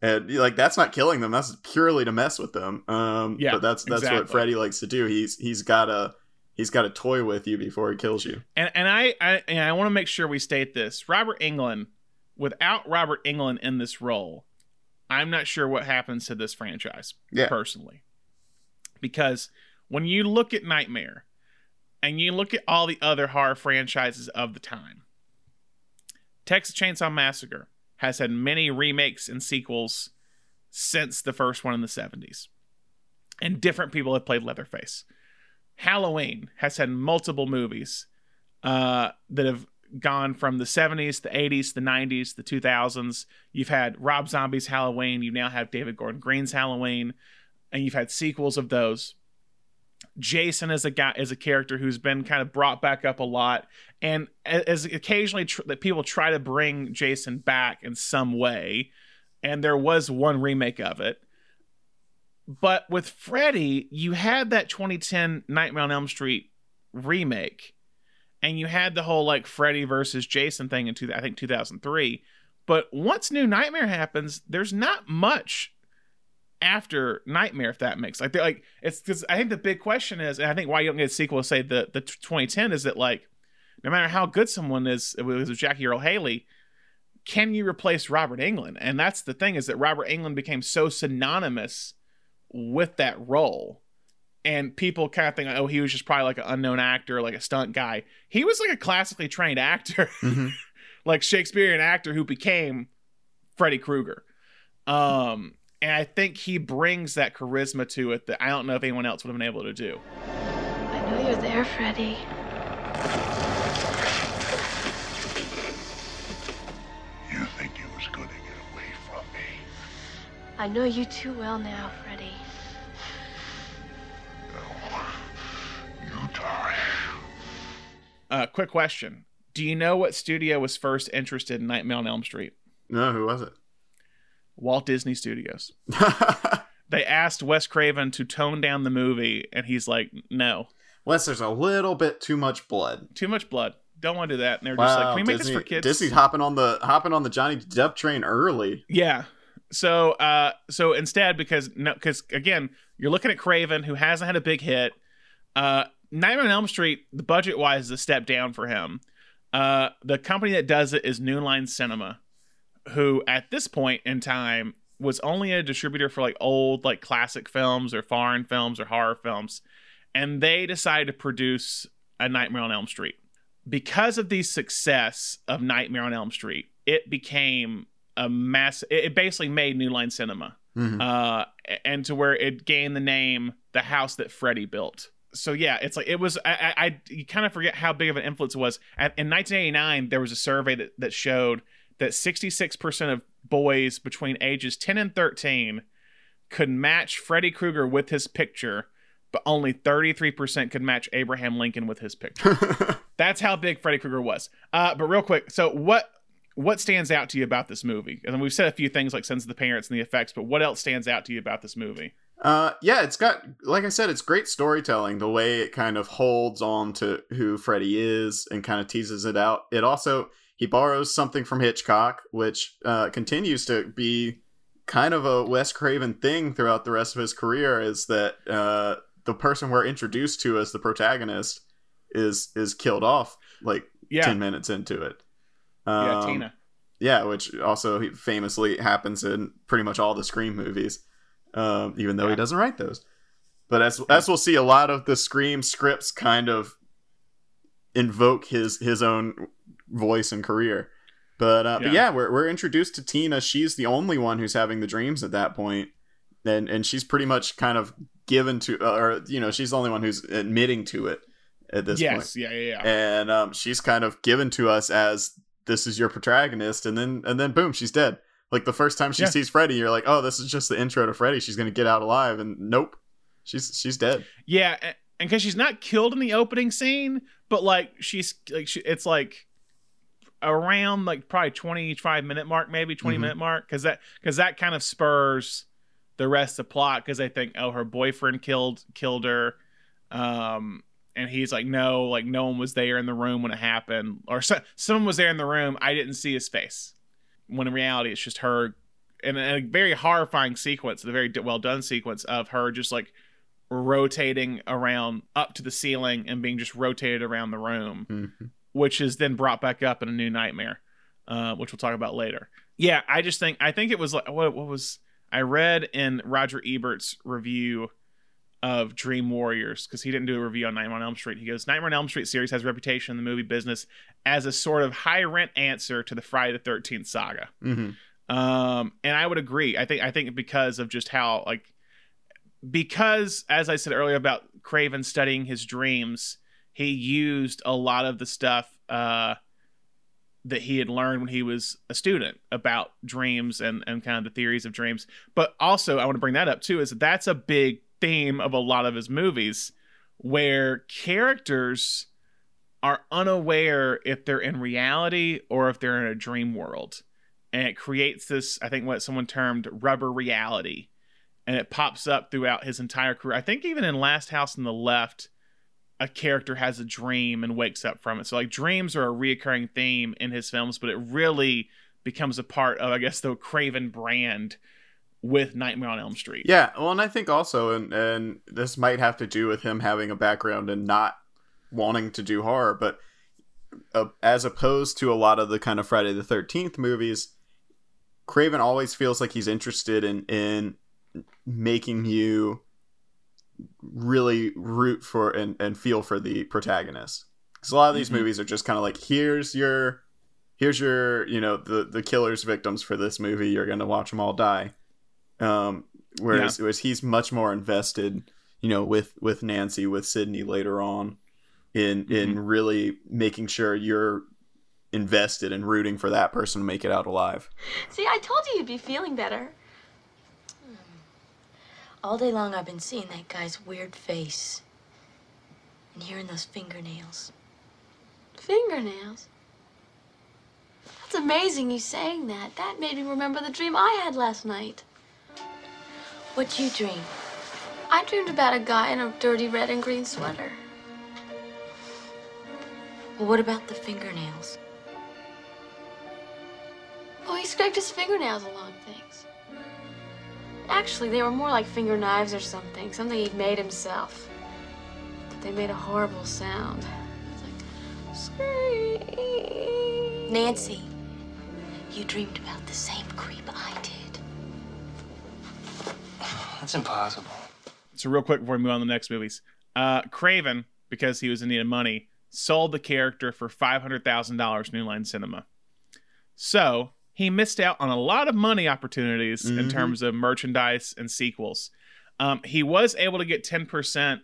and like that's not killing them that's purely to mess with them um
Yeah,
but that's that's
exactly.
what freddy likes to do he's he's got a he's got a toy with you before he kills you
And and I I, and I want to make sure we state this. Robert Englund, without Robert Englund in this role, I'm not sure what happens to this franchise
Yeah.
personally. Because when you look at Nightmare and you look at all the other horror franchises of the time, Texas Chainsaw Massacre has had many remakes and sequels since the first one in the 70s. And different people have played Leatherface. Halloween has had multiple movies uh, that have gone from the 70s, the 80s, the 90s, the 2000s. You've had Rob Zombie's Halloween. You now have David Gordon Green's Halloween, and you've had sequels of those. Jason is a guy is a character who's been kind of brought back up a lot, and as occasionally tr- that people try to bring Jason back in some way, and there was one remake of it. But with Freddy, you had that 2010 Nightmare on Elm Street remake, and you had the whole like Freddy versus Jason thing in two, I think 2003. But once New Nightmare happens, there's not much after Nightmare, if that makes like they're like it's because I think the big question is, and I think why you don't get a sequel, say the the 2010 is that like no matter how good someone is, it was Jackie Earle Haley, can you replace Robert Englund? And that's the thing is that Robert Englund became so synonymous with that role. And people kind of think, oh, he was just probably like an unknown actor, like a stunt guy. He was like a classically trained actor, <laughs> like Shakespearean actor who became Freddy Krueger. Um, and I think he brings that charisma to it that I don't know if anyone else would have been able to do.
I know you're there, Freddy.
You think you was gonna get away from me?
I know you too well now, Freddy.
Uh, quick question: Do you know what studio was first interested in Nightmare on Elm Street?
no who was it
Walt Disney Studios. <laughs> They asked Wes Craven to tone down the movie, and he's like, "No,
Wes, there's a little bit too much blood.
too much blood. Don't want to do that." And they're just like, "Can we make
Disney,
this for kids?"
Disney's hopping on the hopping on the Johnny Depp train early.
Yeah. So uh so instead because no because again, you're looking at Craven who hasn't had a big hit. Uh Nightmare on Elm Street, the budget wise is a step down for him. Uh the company that does it is New Line Cinema, who at this point in time was only a distributor for like old like classic films or foreign films or horror films. And they decided to produce a Nightmare on Elm Street. Because of the success of Nightmare on Elm Street, it became a mass it basically made new line cinema
Mhm.
uh and to where it gained the name the house that freddy built so yeah it's like it was i i, I you kind of forget how big of an influence it was At, in 1989 there was a survey that, that showed that 66% of boys between ages 10 and 13 could match freddy krueger with his picture but only 33% could match abraham lincoln with his picture <laughs> that's how big Freddy Krueger was. Uh, but real quick, so what what stands out to you about this movie? And we've said a few things like sense of the parents and the effects, but what else stands out to you about this movie?
Uh, yeah, it's got like I said, it's great storytelling. The way it kind of holds on to who Freddy is and kind of teases it out. It also he borrows something from Hitchcock, which uh, continues to be kind of a Wes Craven thing throughout the rest of his career. Is that uh, the person we're introduced to as the protagonist is is killed off like
Yeah,
ten minutes into it.
yeah,
Um,
Tina.
yeah, which also he- famously happens in pretty much all the Scream movies, um, even though
Yeah.
he doesn't write those. But as as we'll see, a lot of the Scream scripts kind of invoke his his own voice and career. But uh,
Yeah.
but yeah, we're we're introduced to Tina. She's the only one who's having the dreams at that point, and and she's pretty much kind of given to, uh, or you know, she's the only one who's admitting to it at this point.
yes, yeah, yeah, yeah.
and um, she's kind of given to us as this is your protagonist, and then and then boom, she's dead. Like the first time she
Yeah.
sees Freddy, you're like, oh, this is just the intro to Freddy. She's gonna get out alive, and nope, she's she's dead.
Yeah, and because she's not killed in the opening scene, but like she's like she, it's like around like probably 25 minute mark maybe 20
Mhm.
minute mark because that because that kind of spurs the rest of the plot because they think oh her boyfriend killed killed her um and he's like no like no one was there in the room when it happened or so, someone was there in the room i didn't see his face when in reality it's just her in a very horrifying sequence a very well done sequence of her just like rotating around up to the ceiling and being just rotated around the room,
Mhm.
which is then brought back up in a new nightmare, uh, which we'll talk about later. Yeah, I just think I think it was like what what was I read in Roger Ebert's review of Dream Warriors because he didn't do a review on Nightmare on Elm Street. He goes, Nightmare on Elm Street series has a reputation in the movie business as a sort of high rent answer to the Friday the Thirteenth saga.
Mhm.
Um, and I would agree. I think I think because of just how like because as I said earlier about Craven studying his dreams, he used a lot of the stuff uh that he had learned when he was a student about dreams and and kind of the theories of dreams. But also I want to bring that up too is that that's a big theme of a lot of his movies where characters are unaware if they're in reality or if they're in a dream world. And it creates this i think what someone termed rubber reality. And it pops up throughout his entire career. I think even in last house on the left a character has a dream and wakes up from it. So like dreams are a reoccurring theme in his films but it really becomes a part of i guess the craven brand with nightmare on elm street
Yeah, well, and I think also, and and this might have to do with him having a background and not wanting to do horror, but uh, as opposed to a lot of the kind of Friday the Thirteenth movies, Craven always feels like he's interested in in making you really root for and, and feel for the protagonist. Because a lot of these
Mhm.
movies are just kind of like, here's your, here's your, you know, the the killer's victims for this movie. You're gonna watch them all die. Um, whereas, whereas he's much more invested, you know, with with Nancy, with Sydney later on, in in really making sure you're invested and rooting for that person to make it out alive.
See, I told you you'd be feeling better.
All day long, I've been seeing that guy's weird face and hearing those fingernails.
Fingernails. That's amazing you saying that. That made me remember the dream I had last night.
What'd you dream?
I dreamed about a guy in a dirty red and green sweater.
Well, what about the fingernails?
Oh, he scraped his fingernails along things. Actually, they were more like finger knives or something. Something he'd made himself. But they made a horrible sound. It's like, scream.
Nancy, you dreamed about the same creep I did.
That's impossible.
So real quick before we move on to the next movies, uh, Craven, because he was in need of money, sold the character for five hundred thousand dollars New Line Cinema. So he missed out on a lot of money opportunities in
Mhm.
terms of merchandise and sequels. Um, he was able to get ten percent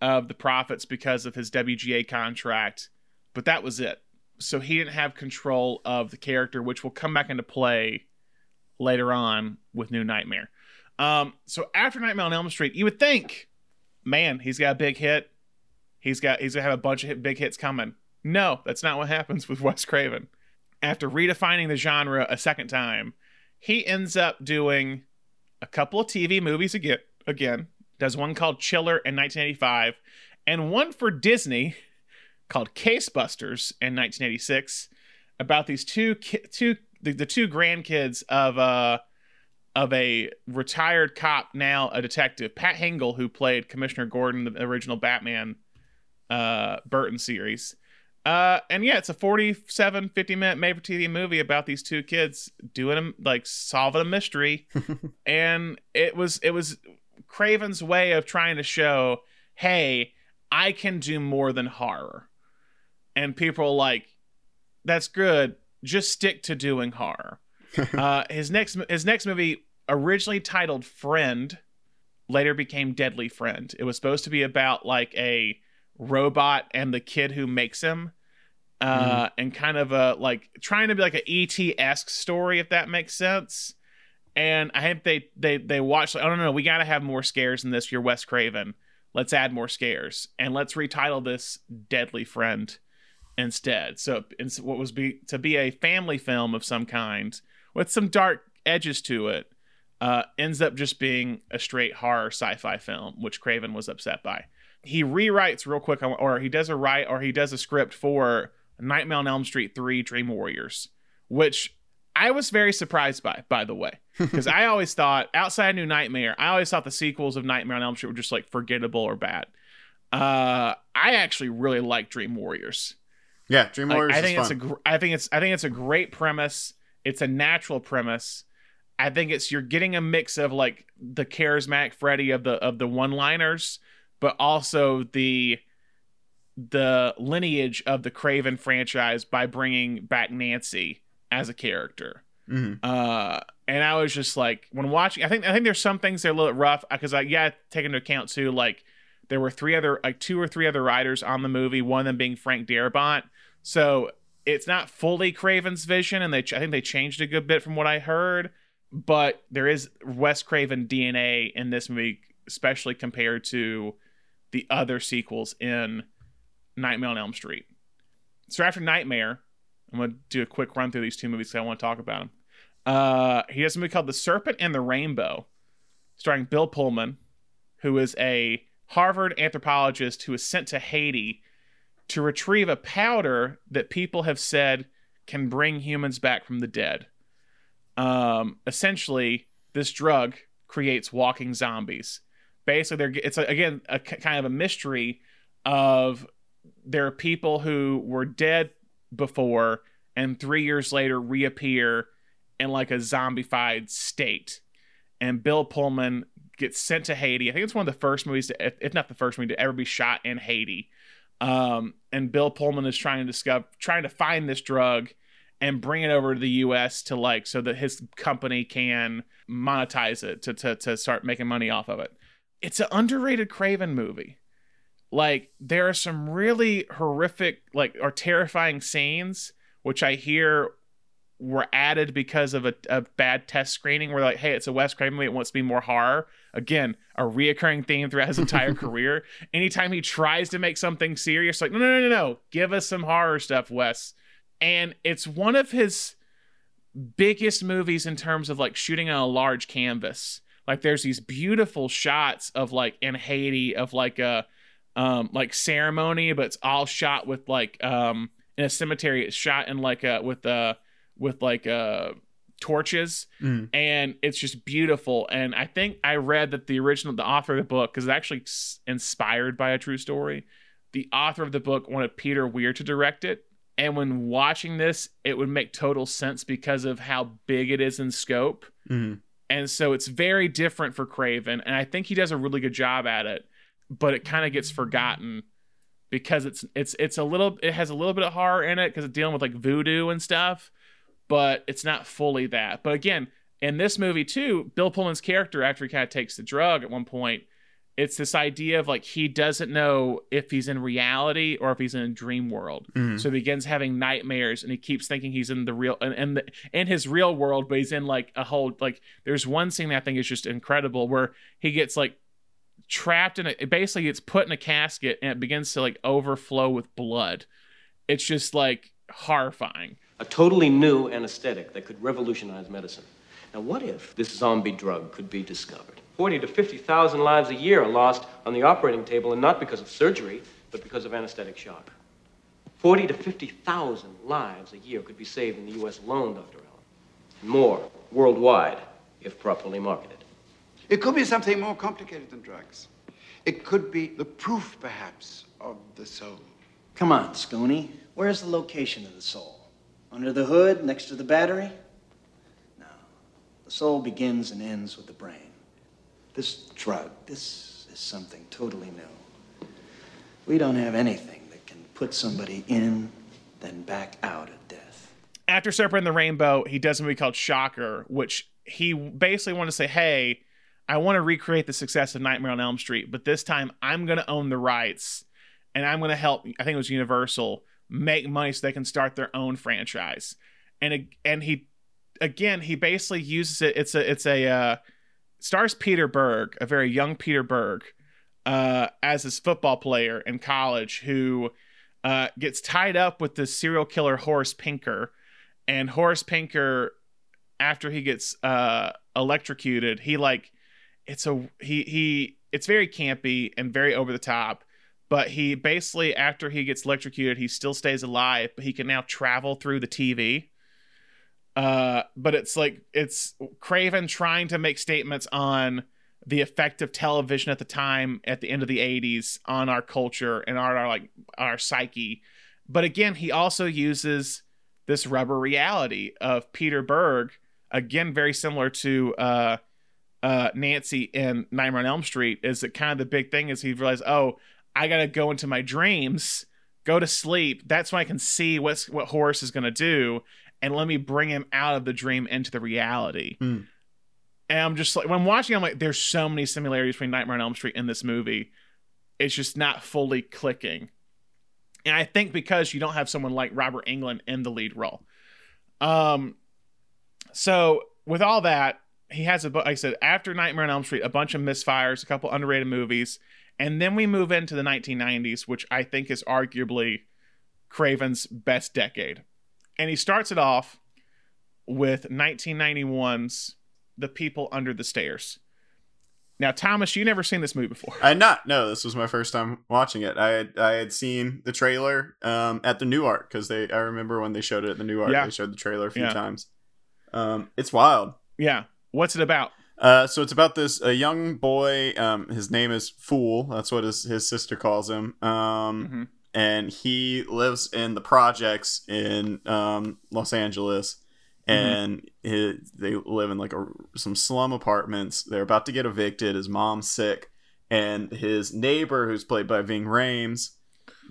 of the profits because of his WGA contract, but that was it. So he didn't have control of the character, which will come back into play later on with New Nightmare. Um, so after Nightmare on Elm Street, you would think, man, he's got a big hit. He's got he's gonna have a bunch of hit, big hits coming. No, that's not what <laughs> happens with Wes Craven. After redefining the genre a second time, he ends up doing a couple of TV movies again. Again, does one called Chiller in 1985, and one for Disney called Casebusters in 1986 about these two ki- two the, the two grandkids of uh of a retired cop now a detective pat hingle who played commissioner gordon the original batman uh burton series. Uh and yeah it's a 47 50 minute made for tv movie about these two kids doing them like solving a mystery. <laughs> And it was it was craven's way of trying to show hey i can do more than horror. And people are like that's good. Just stick to doing horror. <laughs> uh, his next his next movie, originally titled Friend, later became Deadly Friend. It was supposed to be about like a robot and the kid who makes him. Uh, and kind of a like trying to be like a ET esque story, if that makes sense. And I think they they they watched. Like, oh no, no, we got to have more scares in this. You're Wes Craven. Let's add more scares and let's retitle this Deadly Friend instead. So what was be to be a family film of some kind with some dark edges to it. Uh, ends up just being a straight horror sci-fi film, which Craven was upset by. He rewrites real quick, or he does a write, or he does a script for Nightmare on Elm Street 3 Dream Warriors, which I was very surprised by, by the way, <laughs> because I always thought outside New Nightmare, I always thought the sequels of Nightmare on Elm Street were just like forgettable or bad. Uh, I actually really like Dream Warriors.
Yeah, Dream
Like,
Warriors
I think it's
fun.
a gr- I think it's I think it's a great premise. It's a natural premise. I think it's you're getting a mix of like the charismatic Freddy of the of the one-liners, but also the the lineage of the Craven franchise by bringing back Nancy as a character.
Mhm.
Uh, and I was just like, when watching, I think I think there's some things that are a little rough because I yeah take into account too like there were three other like two or three other writers on the movie, one of them being Frank Darabont. So it's not fully Craven's vision, and they I think they changed a good bit from what I heard, but there is Wes Craven DNA in this movie, especially compared to the other sequels in Nightmare on Elm Street. So after Nightmare, I'm gonna do a quick run through these two movies because I want to talk about them. Uh, he has a movie called The Serpent and the Rainbow, starring Bill Pullman, who is a Harvard anthropologist who is sent to Haiti to retrieve a powder that people have said can bring humans back from the dead. Um, essentially, this drug creates walking zombies. Basically, they're, it's a, again a kind of a mystery of there are people who were dead before and three years later reappear in like a zombified state. And Bill Pullman gets sent to Haiti. I think it's one of the first movies, to, if not the first movie, to ever be shot in Haiti. Um, and Bill Pullman is trying to discover, trying to find this drug and bring it over to the U.S. to like so that his company can monetize it to to to start making money off of it. It's an underrated Craven movie. Like there are some really horrific, like or terrifying scenes, which I hear were added because of a, a bad test screening. Where like, hey, it's a Wes Craven movie; it wants to be more horror. Again, a reoccurring theme throughout his entire <laughs> career. Anytime he tries to make something serious, like, no, no, no, no, no, give us some horror stuff, Wes. And it's one of his biggest movies in terms of like shooting on a large canvas. Like, there's these beautiful shots of like in Haiti of like a um like ceremony, but it's all shot with like um in a cemetery. It's shot in like a with uh with like uh torches
Mhm.
and it's just beautiful and i think i read that the original the author of the book because it's actually inspired by a true story the author of the book wanted peter weir to direct it and when watching this it would make total sense because of how big it is in scope
Mhm.
and so it's very different for craven and i think he does a really good job at it but it kind of gets forgotten because it's it's it's a little it has a little bit of horror in it because it's dealing with like voodoo and stuff but it's not fully that. But again in this movie too bill pullman's character after he kind of takes the drug at one point it's this idea of like he doesn't know if he's in reality or if he's in a dream world.
Mhm.
so he begins having nightmares and he keeps thinking he's in the real and in, the, in his real world but he's in like a whole like there's one scene that i think is just incredible where he gets like trapped in a basically it's put in a casket and it begins to like overflow with blood. It's just like horrifying
A totally new anesthetic that could revolutionize medicine. Now, what if this zombie drug could be discovered? 40 to 50,000 lives a year are lost on the operating table, and not because of surgery, but because of anesthetic shock. 40 to 50,000 lives a year could be saved in the U.S. alone, Dr. Allen. And more worldwide if properly marketed.
It could be something more complicated than drugs. It could be the proof, perhaps, of the soul.
Come on, Sconey. Where's the location of the soul? Under the hood, next to the battery? No. The soul begins and ends with the brain. This drug, this is something totally new. We don't have anything that can put somebody in, then back out at death.
after Serpent and the Rainbow, he does a movie called Shocker, which he basically wanted to say, hey, I want to recreate the success of Nightmare on Elm Street, but this time I'm going to own the rights and I'm going to help, I think it was Universal, make money so they can start their own franchise. And and he again, he basically uses it it's a it's a uh stars Peter Berg, a very young Peter Berg, uh as his football player in college who uh gets tied up with the serial killer Horace Pinker and Horace Pinker after he gets uh electrocuted, he like it's a he he it's very campy and very over the top but he basically after he gets electrocuted he still stays alive but he can now travel through the tv uh but it's like it's craven trying to make statements on the effect of television at the time at the end of the 80s on our culture and our, like our psyche. But again he also uses this rubber reality of peter berg again very similar to uh uh, Nancy in Nightmare on Elm Street is that kind of the big thing is he realized, oh, I gotta go into my dreams, go to sleep. That's when I can see what's what Horace is gonna do, and let me bring him out of the dream into the reality.
Mm.
And I'm just like when I'm watching, I'm like, there's so many similarities between Nightmare on Elm Street and this movie. It's just not fully clicking. And I think because you don't have someone like Robert Englund in the lead role. Um so with all that, he has a like I said after Nightmare on Elm Street, a bunch of misfires, a couple underrated movies, and then we move into the 1990s, which I think is arguably Craven's best decade. And he starts it off with 1991's The People Under the Stairs. Now, Thomas, you never seen this movie before.
I had not. No, this was my first time watching it. I had I had seen the trailer um, at the New Art because they. I remember when they showed it at the New Art.
Yeah.
They showed the trailer a few
Yeah.
times. Um, it's wild.
Yeah. What's it about?
Uh, so it's about this a young boy. Um, his name is Fool. That's what his his sister calls him. Um,
Mhm.
and he lives in the projects in um, Los Angeles. And he, they live in like a, some slum apartments. They're about to get evicted. His mom's sick, and his neighbor, who's played by Ving Rhames,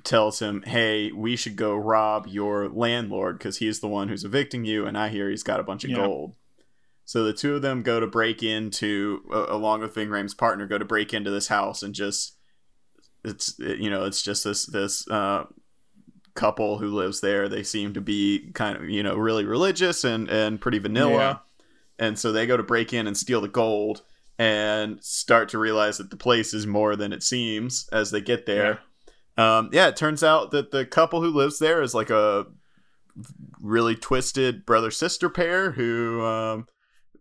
tells him, "Hey, we should go rob your landlord because he's the one who's evicting you, and I hear he's got a bunch of
Yeah.
gold." So the two of them go to break into, uh, along with Ving Rhames' partner, go to break into this house and just, it's you know, it's just this this uh, couple who lives there. They seem to be kind of you know really religious and and pretty vanilla,
Yeah.
and so they go to break in and steal the gold and start to realize that the place is more than it seems as they get there. Um, yeah, it turns out that the couple who lives there is like a really twisted brother sister pair who um,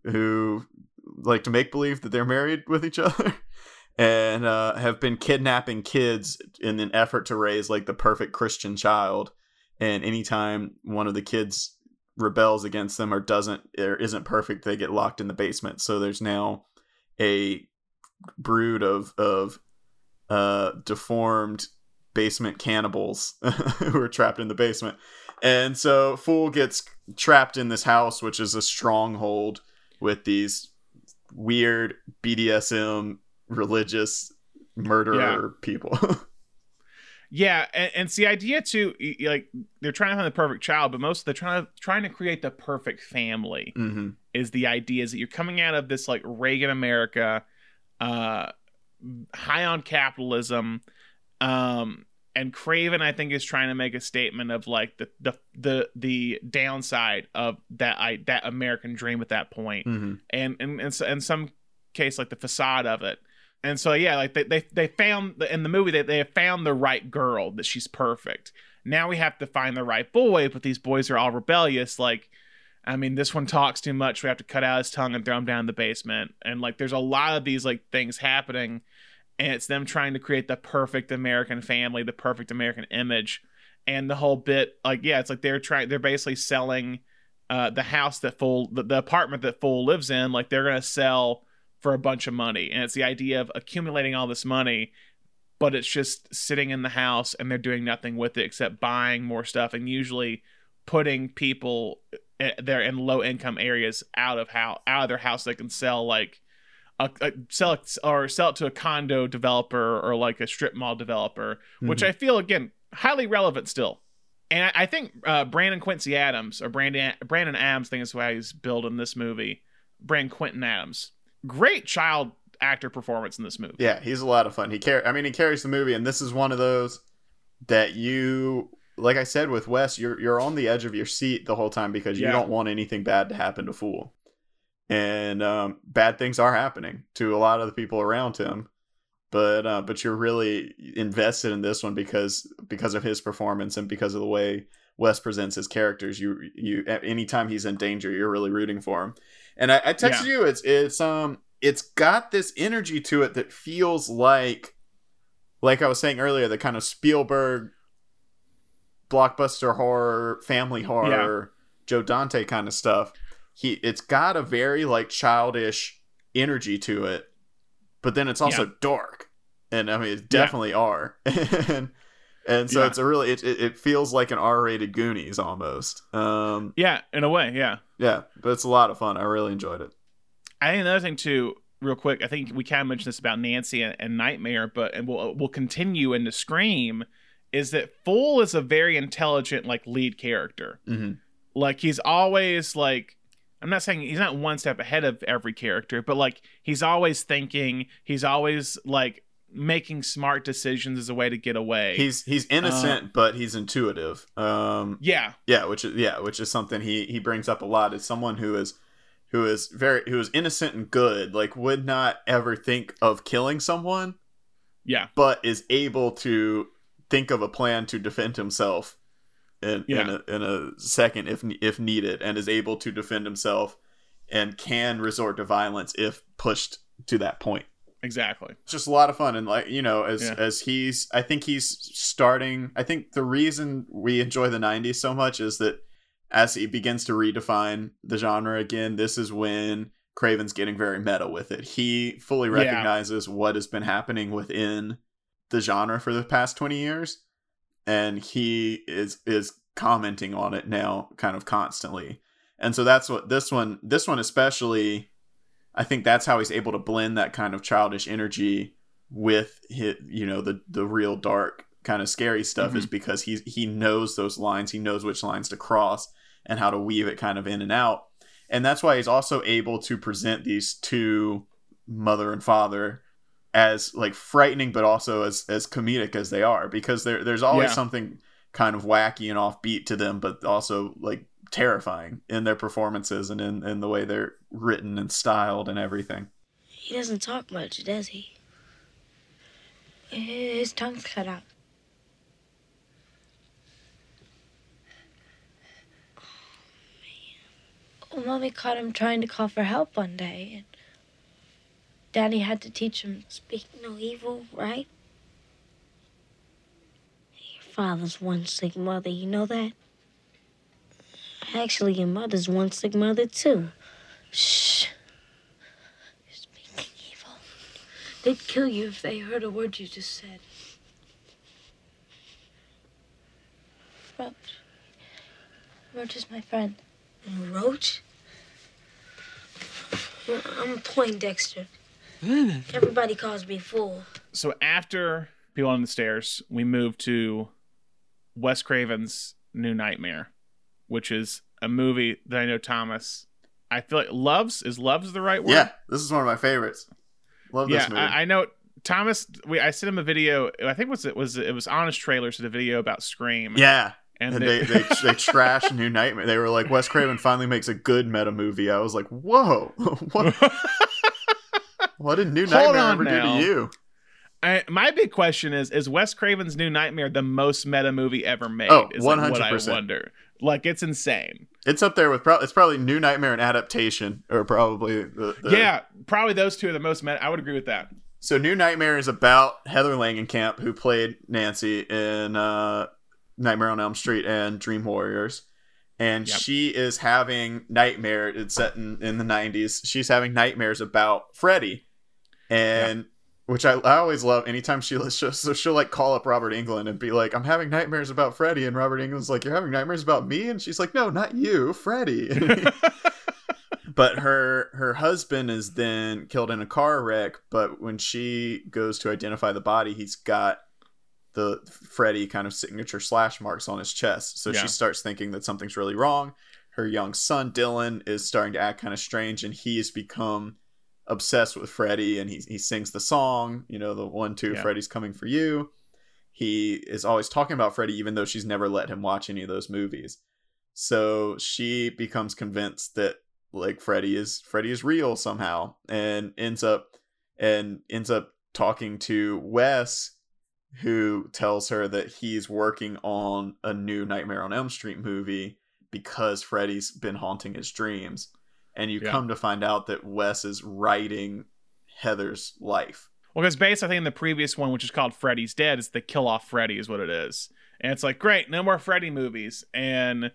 who like to make believe that they're married with each <laughs> other and uh, have been kidnapping kids in an effort to raise like the perfect Christian child. And anytime one of the kids rebels against them or doesn't or isn't perfect, they get locked in the basement. So there's now a brood of of uh, deformed basement cannibals <laughs> who are trapped in the basement. And so Fool gets trapped in this house, which is a stronghold with these weird BDSM religious murderer people. <laughs>
Yeah, and, and it's the idea too. Like they're trying to find the perfect child, but most they're trying to trying to create the perfect family.
hmm
Is the idea is that you're coming out of this like Reagan America, uh, high on capitalism, um, and Craven I think is trying to make a statement of like the the the the downside of that I that American dream at that point.
Hmm
and and and so, in some case like the facade of it. And so yeah like they they, they found the, in the movie that they have found the right girl that she's perfect. Now we have to find the right boy but these boys are all rebellious. Like i mean this one talks too much. We have to cut out his tongue and throw him down in the basement. And like there's a lot of these like things happening and it's them trying to create the perfect american family the perfect american image. And the whole bit like yeah it's like they're trying they're basically selling uh, the house that Fool, the, the apartment that Fool lives in, like they're gonna sell for a bunch of money, and it's the idea of accumulating all this money, but it's just sitting in the house and they're doing nothing with it except buying more stuff and usually putting people eh, they're in low income areas out of how out of their house they can sell like a, a sell it or sell it to a condo developer or like a strip mall developer, which
Mhm.
I feel again highly relevant still And I, I think uh, Brandon Quincy Adams or Brandon Brandon Adams, I think is why he's billed in this movie. Brandon Quintin Adams, great child actor performance in this movie.
Yeah, he's a lot of fun. He car- I mean, he carries the movie, and this is one of those that you, like I said with Wes, you're you're on the edge of your seat the whole time because you
Yeah.
don't want anything bad to happen to Fool, and um, bad things are happening to a lot of the people around him. But uh, but you're really invested in this one because because of his performance and because of the way Wes presents his characters. You you anytime he's in danger, you're really rooting for him. And I, I texted you. It's it's um it's got this energy to it that feels like like I was saying earlier, the kind of Spielberg blockbuster horror, family horror, Joe Dante kind of stuff. He it's got a very like childish energy to it, but then it's also
Yeah.
dark. And I mean, it definitely are. <laughs> and and so
Yeah.
it's a really it, it, it feels like an R-rated Goonies almost. Um
Yeah, in a way, yeah.
yeah, but it's a lot of fun. I really enjoyed it.
I think another thing too, real quick. I think we kind of mentioned this about Nancy and, and Nightmare, but and we'll we'll continue into Scream. Is that Fool is a very intelligent like lead character.
Mhm.
Like he's always like. I'm not saying he's not one step ahead of every character, but like he's always thinking, he's always like making smart decisions as a way to get away.
He's he's innocent, but he's intuitive. Um,
yeah,
yeah, which is yeah, which is something he he brings up a lot. Is someone who is who is very who is innocent and good, like would not ever think of killing someone,
yeah,
but is able to think of a plan to defend himself in in, a, in a second if if needed, and is able to defend himself and can resort to violence if pushed to that point
exactly.
it's just a lot of fun and like you know as
Yeah.
as he's i think he's starting i think the reason we enjoy the 90s so much is that as he begins to redefine the genre again this is when craven's getting very meta with it he fully
Yeah.
recognizes what has been happening within the genre for the past 20 years and he is is commenting on it now kind of constantly. And so that's what this one this one especially I think that's how he's able to blend that kind of childish energy with his, you know the the real dark kind of scary stuff is mm-hmm. because he's he knows those lines. He knows which lines to cross and how to weave it kind of in and out. And that's why he's also able to present these two mother and father as like frightening but also as as comedic as they are because there there's always
Yeah.
something kind of wacky and offbeat to them but also like terrifying in their performances and in, in the way they're written and styled and everything
He doesn't talk much, does he? His tongue's cut out. Oh, oh, Mommy caught him trying to call for help one day, and Daddy had to teach him speak no evil, right? Your father's one sick mother, you know that? Actually, your mother's one sick mother, too. Shh. You're speaking evil. They'd kill you if they heard a word you just said. Roach. Roach is my friend. Roach? I'm Poindexter. <sighs> Everybody calls me fool.
so after People on the Stairs, we move to Wes Craven's New Nightmare, which is a movie that I know Thomas. I feel like loves is loves the right word.
yeah this is one of my favorites love
yeah.
this movie
I, I know Thomas. We I sent him a video. I think was it was it was honest trailers to the video about Scream.
yeah
and,
and
they,
they, they, they <laughs> trash New Nightmare. They were like, Wes Craven finally makes a good meta movie. I was like, whoa, <laughs> what, <laughs> what did New
Hold
Nightmare ever
now.
do to you?
I, my big question is: Is Wes Craven's New Nightmare the most meta movie ever made?
Oh,
what I
100%.
wonder. Like it's insane.
It's up there with pro- it's probably New Nightmare and adaptation, or probably the, the
yeah, probably those two are the most meta. I would agree with that.
So New Nightmare is about Heather Langenkamp, who played Nancy in uh, Nightmare on Elm Street and Dream Warriors. And
Yep.
she is having nightmare. It's set in, in the 90s. She's having nightmares about Freddy. And which I, I always love anytime she so she'll like call up Robert Englund and be like, I'm having nightmares about Freddy. And Robert Englund's like, You're having nightmares about me? And she's like, No, not you, Freddy. <laughs> but her her husband is then killed in a car wreck but when she goes to identify the body he's got the Freddy kind of signature slash marks on his chest. So
Yeah.
she starts thinking that something's really wrong. Her young son Dylan is starting to act kind of strange, and he's become obsessed with Freddy. And he he sings the song, you know, the one two
Yeah.
Freddy's coming for you. He is always talking about Freddy, even though she's never let him watch any of those movies. So she becomes convinced that like Freddy is Freddy is real somehow, and ends up and ends up talking to Wes, who tells her that he's working on a new Nightmare on Elm Street movie because Freddy's been haunting his dreams. And you
Yeah.
come to find out that Wes is writing Heather's life.
Well, because based, I think in the previous one, which is called Freddy's Dead, is the Kill Off Freddy is what it is, and it's like great, no more Freddy movies, and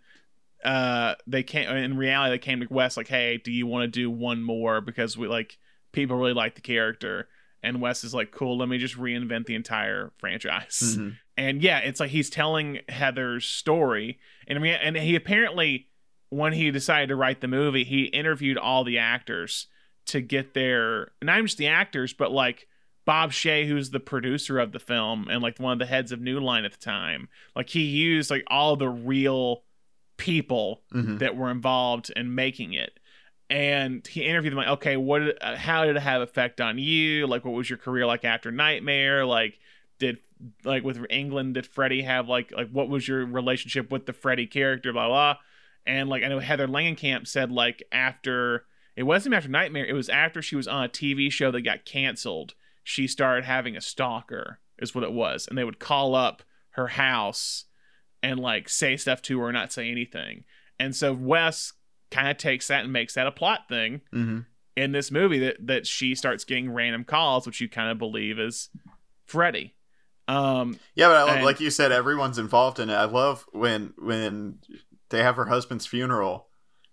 uh, they came in reality they came to Wes like, hey, do you want to do one more because we like people really like the character, and Wes is like, cool, let me just reinvent the entire franchise,
Mhm.
and yeah, it's like he's telling Heather's story, and I mean, and he apparently when he decided to write the movie, he interviewed all the actors to get their not just the actors, but like Bob Shaye, who's the producer of the film and like one of the heads of New Line at the time. Like he used like all the real people
Mhm.
that were involved in making it. And he interviewed them like, okay, what? Did, uh, how did it have effect on you? Like, what was your career like after Nightmare? Like, did like with Englund, did Freddy have like like what was your relationship with the Freddy character? Blah blah. And like I know Heather Langenkamp said like after it wasn't even after Nightmare, it was after she was on a TV show that got canceled. She started having a stalker, is what it was, and they would call up her house and like say stuff to her, or not say anything. And so Wes kind of takes that and makes that a plot thing
Mhm.
in this movie that that she starts getting random calls, which you kind of believe is Freddy. Um,
Yeah, but I love,
And-
like you said, everyone's involved in it. I love when when they have her husband's funeral.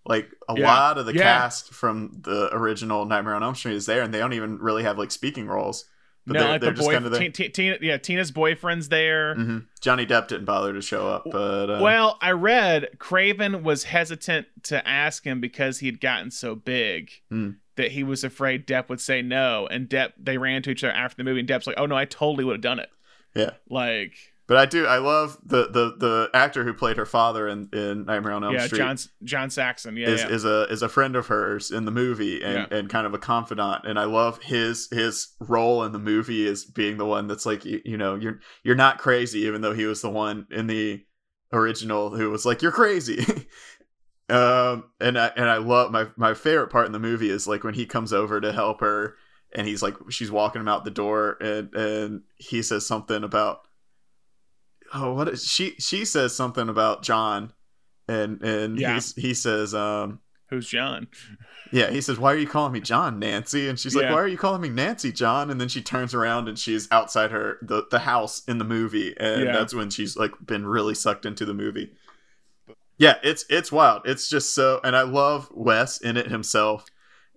Like a
Yeah.
lot of the
Yeah.
cast from the original Nightmare on Elm Street is there, and they don't even really have like speaking roles. But
no,
they're,
like
they're
the boy,
kind of
Ti- Tina, yeah, Tina's boyfriend's there.
hmm Johnny Depp didn't bother to show up, but uh,
Well, I read Craven was hesitant to ask him because he had gotten so big
Hmm.
that he was afraid Depp would say no. And Depp, they ran to each other after the movie, and Depp's like, "Oh no, I totally would have done it."
yeah.
Like,
But I do. I love the the the actor who played her father in, in Nightmare on Elm
yeah,
Street.
John John Saxon, yeah,
is,
yeah.
is a is a friend of hers in the movie and,
Yeah.
and kind of a confidant and I love his his role in the movie as being the one that's like you, you know you're you're not crazy even though he was the one in the original who was like you're crazy <laughs> um and I and I love my my favorite part in the movie is like when he comes over to help her and he's like she's walking him out the door and and he says something about oh what is she she says something about John and and
Yeah.
he says um
Who's John?
yeah he says why are you calling me John Nancy and she's like
Yeah.
why are you calling me Nancy John and then she turns around and she's outside her the the house in the movie and
Yeah.
that's when she's like been really sucked into the movie yeah it's it's wild it's just so and I love Wes in it himself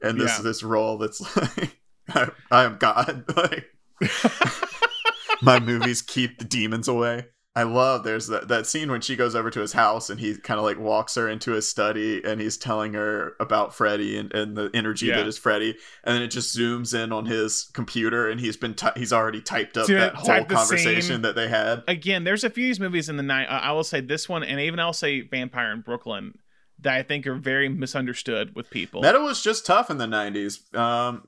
and this
Yeah.
this role that's <laughs> like I, I am God <laughs> like <laughs> my movies keep the demons away. I love there's that, that scene when she goes over to his house and he kind of like walks her into his study and he's telling her about Freddy and, and the energy
Yeah.
that is Freddy and then it just zooms in on his computer and he's been ty- he's already typed up that whole
type the
conversation that they had.
Again, there's a few of these movies in the night. I will say this one, and even I'll say Vampire in Brooklyn, that I think are very misunderstood with people.
Meta was just tough in the 90s. Um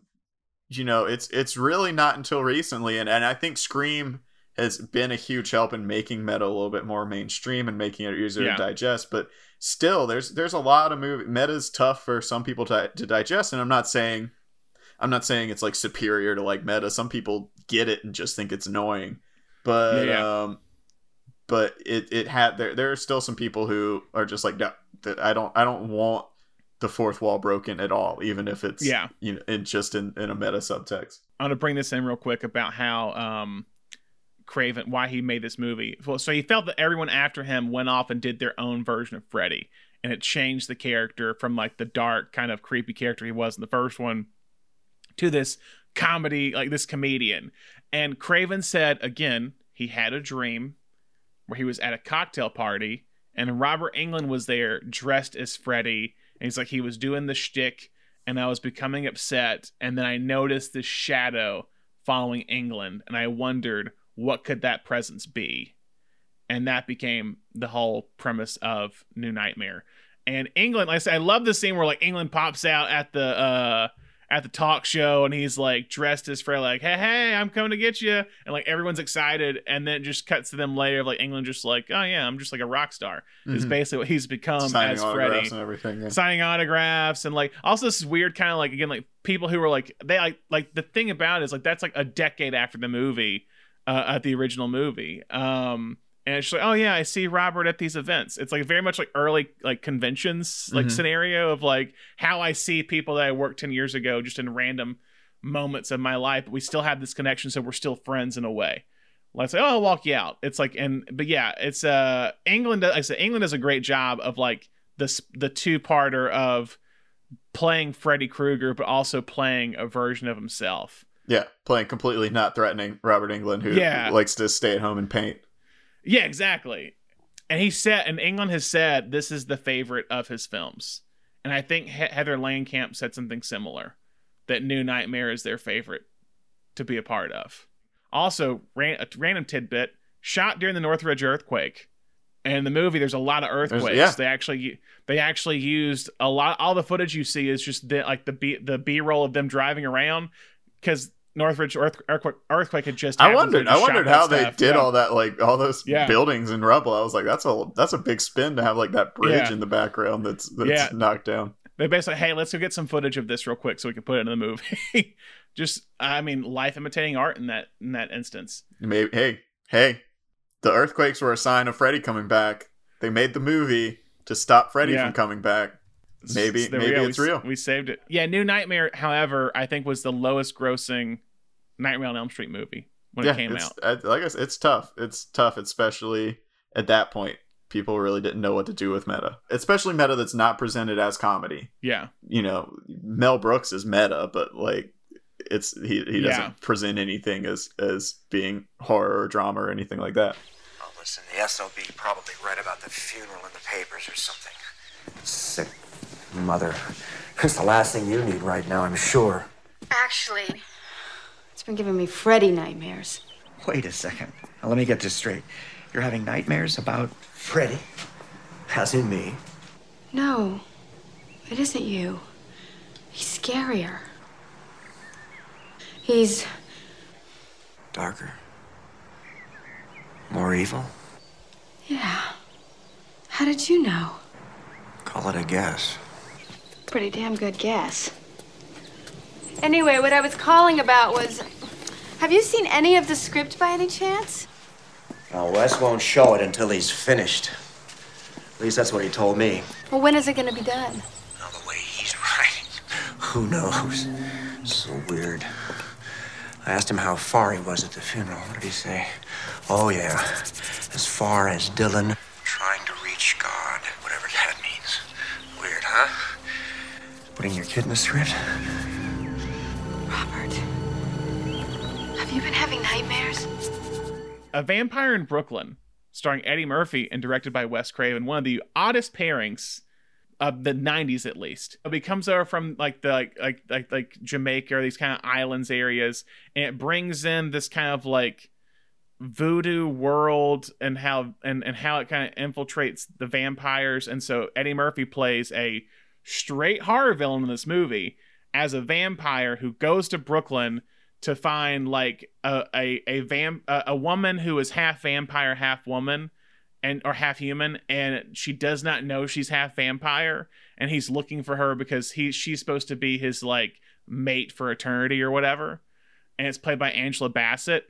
you know, it's it's really not until recently and and I think Scream has been a huge help in making meta a little bit more mainstream and making it easier
Yeah.
to digest, but still there's there's a lot of movie meta's tough for some people to to digest and I'm not saying I'm not saying it's like superior to like meta. Some people get it and just think it's annoying. But
Yeah, yeah.
um but it it had there there are still some people who are just like no that I don't I don't want the fourth wall broken at all even if it's
Yeah.
you know in just in, in a meta subtext.
I'm gonna bring this in real quick about how um Craven why he made this movie. So he felt that everyone after him went off and did their own version of Freddy, and it changed the character from like the dark kind of creepy character he was in the first one to this comedy like this comedian. And Craven said again he had a dream where he was at a cocktail party and Robert Englund was there dressed as Freddy, and he's like he was doing the shtick and I was becoming upset. And then I noticed this shadow following Englund, and I wondered what could that presence be? And that became the whole premise of New Nightmare. And Englund, like I said, I love the scene where like Englund pops out at the uh at the talk show and he's like dressed as Fred, like, hey, hey, I'm coming to get you. And like everyone's excited. And then it just cuts to them later, like Englund just like, oh yeah, I'm just like a rock star. Is
Mhm.
basically what he's become
Signing
as Freddy
and everything. yeah.
signing autographs and like also this is weird kind of like again like people who were like they like like the thing about it is like that's like a decade after the movie uh at the original movie um and she's like oh yeah i see robert at these events it's like very much like early like conventions like
Mhm.
scenario of like how i see people that i worked 10 years ago just in random moments of my life but we still have this connection so we're still friends in a way let's say oh i'll walk you out it's like and but yeah it's uh englund like i said englund does a great job of like this the two-parter of playing Freddy Krueger, but also playing a version of himself.
Yeah, playing completely not threatening Robert Englund, who
Yeah.
likes to stay at home and paint.
Yeah, exactly. And he said, and Englund has said this is the favorite of his films. And I think he- Heather Langenkamp said something similar that New Nightmare is their favorite to be a part of. Also, ran- a random tidbit shot during the Northridge earthquake. And in the movie, there's a lot of earthquakes.
yeah.
They actually they actually used a lot. All the footage you see is just the, like the b the b roll of them driving around because Northridge earthquake, earthquake had just.
I wondered. I wondered how they did
Yeah.
all that, like all those
Yeah.
buildings and rubble. I was like, that's a that's a big spin to have like that bridge
Yeah.
in the background that's that's knocked down.
They basically, hey, let's go get some footage of this real quick so we can put it in the movie. <laughs> Just, I mean, life imitating art in that in that instance.
Maybe hey hey, the earthquakes were a sign of Freddy coming back. They made the movie to stop Freddy from coming back. <laughs> Maybe
So
maybe
we
it's
we,
real.
We saved it. Yeah, New Nightmare, however, I think was the lowest grossing Nightmare on Elm Street movie when
yeah,
it came out.
I, like I said, it's tough. It's tough, especially at that point. People really didn't know what to do with meta, especially meta that's not presented as comedy.
Yeah,
You know, Mel Brooks is meta, but like it's he he doesn't
Yeah.
present anything as as being horror or drama or anything like that.
Oh, listen, the SOB probably read about the funeral in the papers or something. Sick mother. It's the last thing you need right now, I'm sure.
Actually, it's been giving me Freddy nightmares.
Wait a second. Now, let me get this straight. You're having nightmares about Freddy? As in me?
No, it isn't you. He's scarier. He's.
Darker? More evil?
Yeah. How did you know?
Call it a guess.
Pretty damn good guess. Anyway, what I was calling about was. Have you seen any of the script by any chance?
Now, Wes won't show it until he's finished. At least that's what he told me.
Well, when is it going to be done?
Now, the way he's writing, who knows? So weird. I asked him how far he was at the funeral. What did he say? Oh, yeah. As far as Dylan trying to reach God, whatever that means. Weird, huh? Putting your kid in the script?
Robert. Have you been having nightmares?
A Vampire in Brooklyn, starring Eddie Murphy and directed by Wes Craven, one of the oddest pairings of the 90s at least. It comes over from like the like like like, like Jamaica or these kind of islands areas and it brings in this kind of like voodoo world and how and, and how it kind of infiltrates the vampires and so Eddie Murphy plays a straight horror villain in this movie as a vampire who goes to Brooklyn to find like a a a vamp a, a woman who is half vampire half woman and or half human and she does not know she's half vampire and he's looking for her because he she's supposed to be his like mate for eternity or whatever and it's played by Angela Bassett.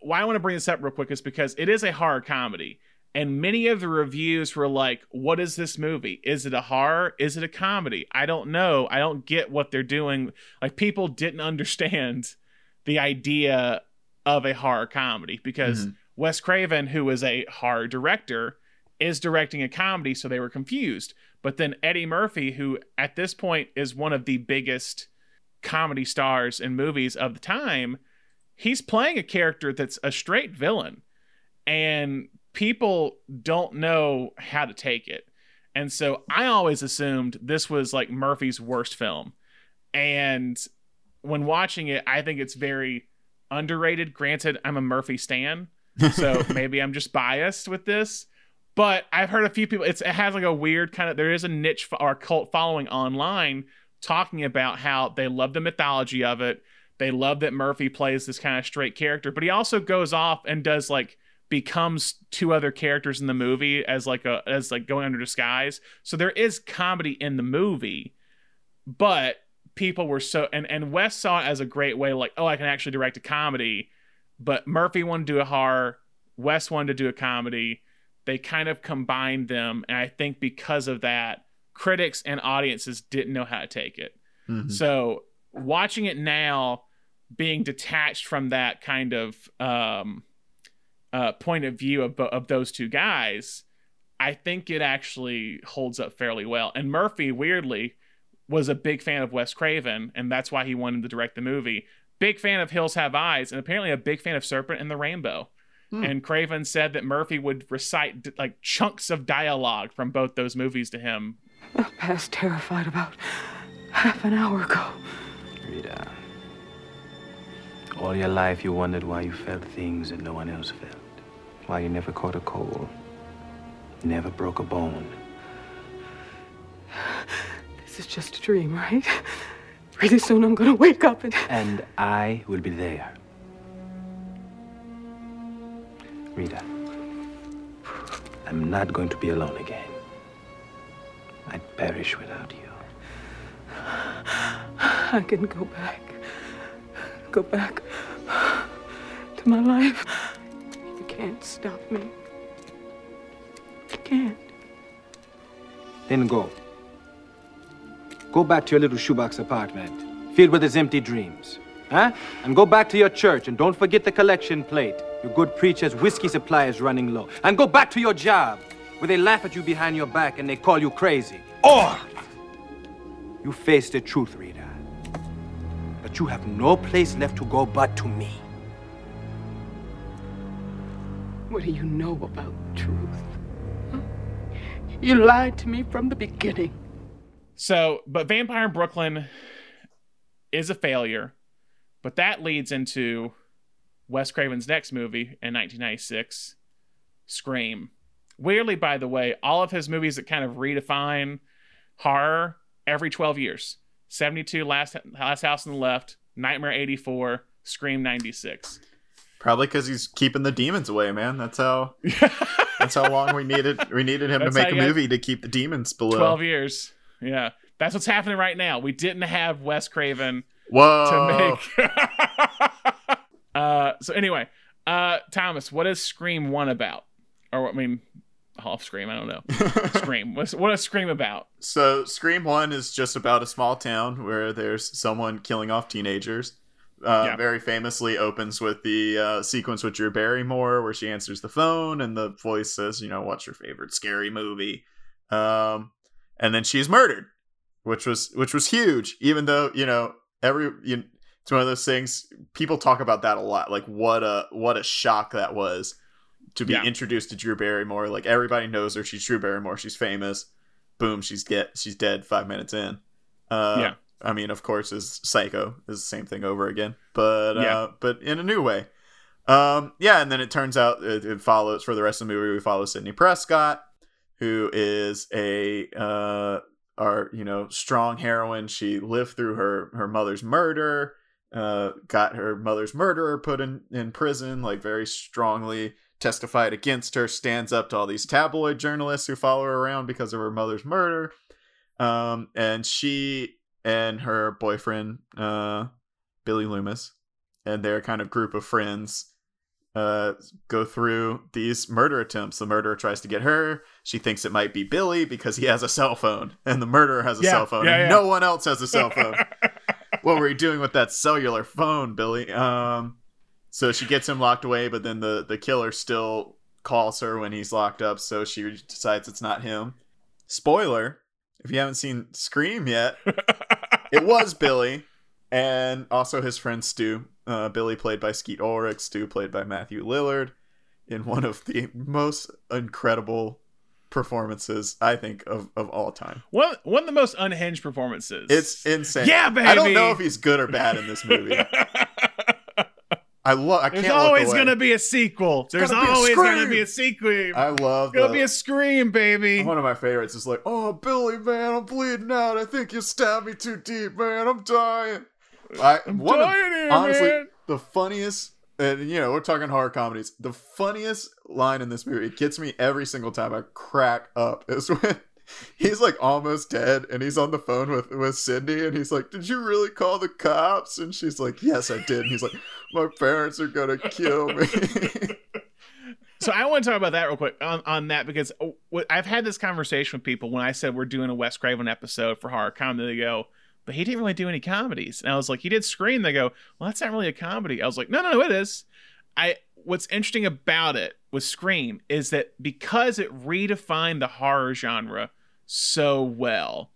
Why I want to bring this up real quick is because it is a horror comedy and many of the reviews were like what is this movie? Is it a horror? Is it a comedy? I don't know. I don't get what they're doing. Like people didn't understand the idea of a horror comedy because
Mhm.
wes craven who is a horror director is directing a comedy so they were confused. But then eddie murphy who at this point is one of the biggest comedy stars in movies of the time he's playing a character that's a straight villain. And people don't know how to take it. And so I always assumed this was like Murphy's worst film. And when watching it, I think it's very underrated. Granted, I'm a Murphy stan, <laughs> so maybe I'm just biased with this. But I've heard a few people. It's, it has like a weird kind of. There is a niche or cult following online talking about how they love the mythology of it. They love that Murphy plays this kind of straight character, but he also goes off and does like becomes two other characters in the movie as like a as like going under disguise. So there is comedy in the movie, but people were so and and Wes saw it as a great way, like oh I can actually direct a comedy, but Murphy wanted to do a horror, Wes wanted to do a comedy. They kind of combined them, and I think because of that, critics and audiences didn't know how to take it.
Mhm.
So watching it now, being detached from that kind of um, uh, point of view of, of those two guys, I think it actually holds up fairly well. And Murphy, weirdly, was a big fan of Wes Craven, and that's why he wanted to direct the movie. Big fan of Hills Have Eyes, and apparently a big fan of Serpent and the Rainbow.
Hmm.
And Craven said that Murphy would recite d- like chunks of dialogue from both those movies to him.
I passed terrified about half an hour ago.
Rita, all your life you wondered why you felt things that no one else felt. Why you never caught a cold, never broke a bone.
This is just a dream, right? Pretty soon I'm gonna wake up and.
And I will be there. Rita, I'm not going to be alone again. I'd perish without you.
I can go back. Go back to my life. Can't stop me. You can't.
Then go. Go back to your little shoebox apartment, filled with his empty dreams. Huh? And go back to your church and don't forget the collection plate. Your good preacher's whiskey supply is running low. And go back to your job, where they laugh at you behind your back and they call you crazy. Or you face the truth, Rita. But you have no place left to go but to me.
What do you know about truth? You lied to me from the beginning.
So, but Vampire in Brooklyn is a failure, but that leads into Wes Craven's next movie in 1996, Scream. Weirdly, by the way, all of his movies that kind of redefine horror every 12 years 72, Last, Last House on the Left, Nightmare 84, Scream 96.
Probably because he's keeping the demons away, man. That's how. <laughs> that's how long we needed. We needed him to make a movie to keep the demons below.
12 years. Yeah. That's what's happening right now. We didn't have Wes Craven
Whoa.
to make. <laughs> uh, so anyway, uh, Thomas, what is Scream One about? Or I mean, off Scream. I don't know. <laughs> Scream. What's, what is Scream about?
So Scream One is just about a small town where there's someone killing off teenagers. Uh,
Yeah.
Very famously opens with the uh, sequence with Drew Barrymore where she answers the phone and the voice says, you know, what's your favorite scary movie? Um, and then she's murdered, which was which was huge. Even though you know every you know, it's one of those things people talk about that a lot. Like what a what a shock that was to be
Yeah.
introduced to Drew Barrymore. Like everybody knows her. She's Drew Barrymore. She's famous. Boom, she's get she's dead five minutes in. Uh,
Yeah.
I mean, of course, is Psycho is the same thing over again, but
Yeah.
uh, but in a new way. Um, yeah, and then it turns out it, it follows for the rest of the movie. We follow Sidney Prescott, who is a uh, our you know strong heroine. She lived through her her mother's murder, uh, got her mother's murderer put in in prison, like very strongly testified against her. Stands up to all these tabloid journalists who follow her around because of her mother's murder. Um, and she and her boyfriend, uh, Billy Loomis, and their kind of group of friends uh go through these murder attempts. The murderer tries to get her. She thinks it might be billy because he has a cell phone and the murderer has a
Yeah,
cell phone
yeah,
and
yeah.
no one else has a cell phone. <laughs> What were you doing with that cellular phone billy? Um so she gets him locked away but then the the killer still calls her when he's locked up so she decides it's not him. Spoiler if you haven't seen scream yet <laughs> it was billy and also his friend stu uh, billy played by skeet ulrich stu played by matthew lillard in one of the most incredible performances i think of, of all time
One one of the most unhinged performances.
it's insane
Yeah, baby.
i don't know if he's good or bad in this movie <laughs> I love. I
There's always
away.
gonna be a sequel. There's
gonna
always gonna be a sequel.
I love.
Gonna
the-
be a scream, baby.
One of my favorites is like, "Oh, Billy, man, I'm bleeding out. I think you stabbed me too deep, man. I'm dying." I
I'm
one of-
dying here,
honestly
man.
the funniest, and you know we're talking horror comedies. The funniest line in this movie it gets me every single time I crack up is when he's like almost dead and he's on the phone with with Cindy and he's like, "Did you really call the cops?" And she's like, "Yes, I did." And he's like, "My parents are gonna kill me." <laughs>
So I want to talk about that real quick on, on that because oh, I've had this conversation with people when I said we're doing a Wes Craven episode for horror comedy. They go, but he didn't really do any comedies. And I was like, he did Scream. They go, well, that's not really a comedy. I was like, no, no, no, it is. I what's interesting about it with Scream is that because it redefined the horror genre so well,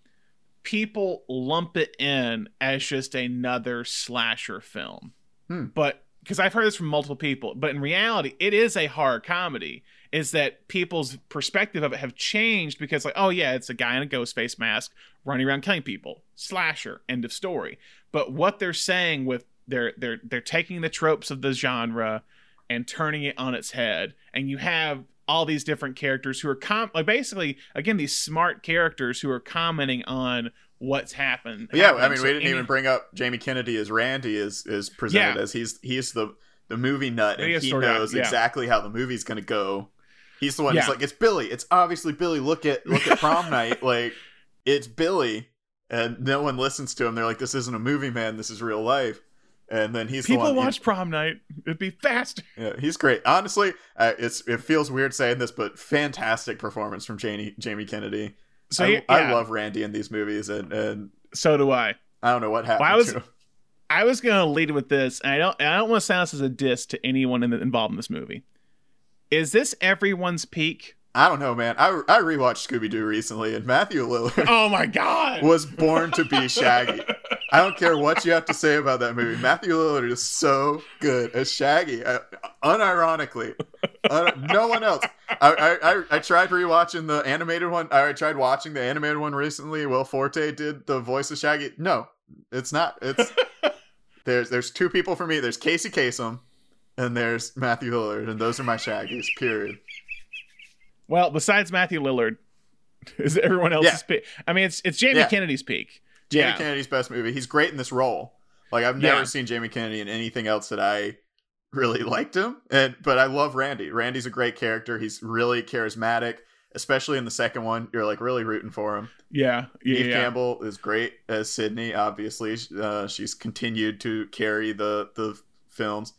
people lump it in as just another slasher film.
Hmm.
But because I've heard this from multiple people, but in reality, it is a horror comedy. Is that people's perspective of it have changed because, like, oh yeah, it's a guy in a ghost face mask running around killing people, slasher, end of story. But what they're saying with they're they're they're taking the tropes of the genre and turning it on its head, and you have all these different characters who are com like basically again these smart characters who are commenting on what's happened.
yeah, I mean,
So
we didn't
any-
even bring up Jamie Kennedy as Randy is is presented
Yeah.
as he's he's the the movie nut and he knows
yeah.
exactly how the movie's gonna go. He's the one.
Yeah.
He's like, it's Billy. It's obviously Billy. Look at look at prom <laughs> night. Like it's Billy, and no one listens to him. They're like, this isn't a movie, man. This is real life. And then he's the
people
one.
watch prom night. It'd be faster. <laughs>
Yeah, he's great. Honestly, uh, it's it feels weird saying this, but fantastic performance from Jamie Jamie Kennedy.
So
I,
he-
I
yeah.
love Randy in these movies, and and
So do I.
I don't know what happened.
Well, I was. I was gonna lead with this, and I don't I don't want to sound this as a diss to anyone in the, involved in this movie. Is this everyone's peak?
I don't know, man. I I rewatched Scooby Doo recently, and Matthew Lillard
Oh my god! <laughs>
was born to be <laughs> Shaggy. I don't care what you have to say about that movie. Matthew Lillard is so good as Shaggy, uh, unironically. Uh, no one else. I, I I tried rewatching the animated one. I tried watching the animated one recently. Will Forte did the voice of Shaggy. No, it's not. It's there's there's two people for me. There's Casey Kasem, and there's Matthew Lillard, and those are my Shaggies. Period.
Well, besides Matthew Lillard, is everyone else's
Yeah.
peak? I mean, it's it's Jamie
Yeah.
Kennedy's peak.
Jamie
yeah.
Kennedy's best movie. He's great in this role. Like I've never
Yeah.
seen Jamie Kennedy in anything else that I really <laughs> liked him. And but I love Randy. Randy's a great character. He's really charismatic, especially in the second one. You're like really rooting for him.
Yeah, yeah,
Neve
yeah.
Campbell is great as Sidney. Obviously, uh, she's continued to carry the the films.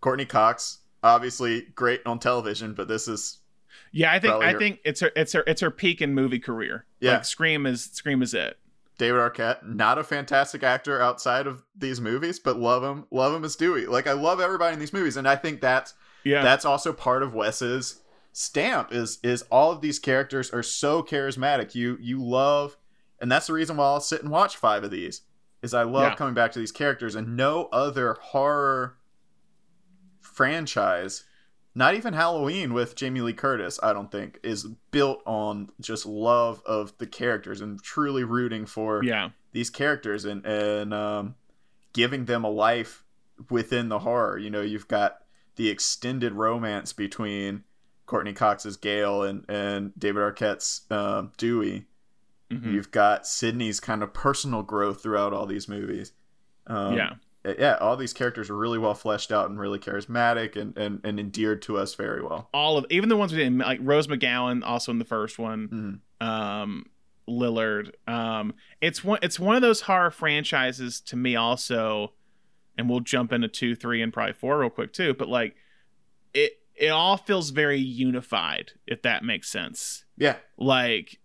Courteney Cox, obviously great on television, but this is
Yeah, I think I
her-
think it's her it's her it's her peak in movie career.
Yeah.
like Scream is Scream is it.
David Arquette, not a fantastic actor outside of these movies, but love him, love him as Dewey. Like I love everybody in these movies, and I think that's
Yeah,
that's also part of Wes's stamp is is all of these characters are so charismatic. You you love, and that's the reason why I'll sit and watch five of these. Is I love
Yeah.
coming back to these characters, and no other horror franchise, not even Halloween with Jamie Lee Curtis, I don't think, is built on just love of the characters and truly rooting for
yeah,
these characters and and um, giving them a life within the horror. You know, you've got the extended romance between Courteney Cox's Gale and and David Arquette's um, Dewey.
Mhm.
You've got Sidney's kind of personal growth throughout all these movies. Um,
yeah.
Yeah, all these characters are really well fleshed out and really charismatic and, and, and endeared to us very well.
All of even the ones we didn't like Rose McGowan also in the first one.
Mhm.
um Lillard. Um it's one it's one of those horror franchises to me also and we'll jump into 2, 3 and probably 4 real quick too, but like it it all feels very unified if that makes sense.
Yeah,
Like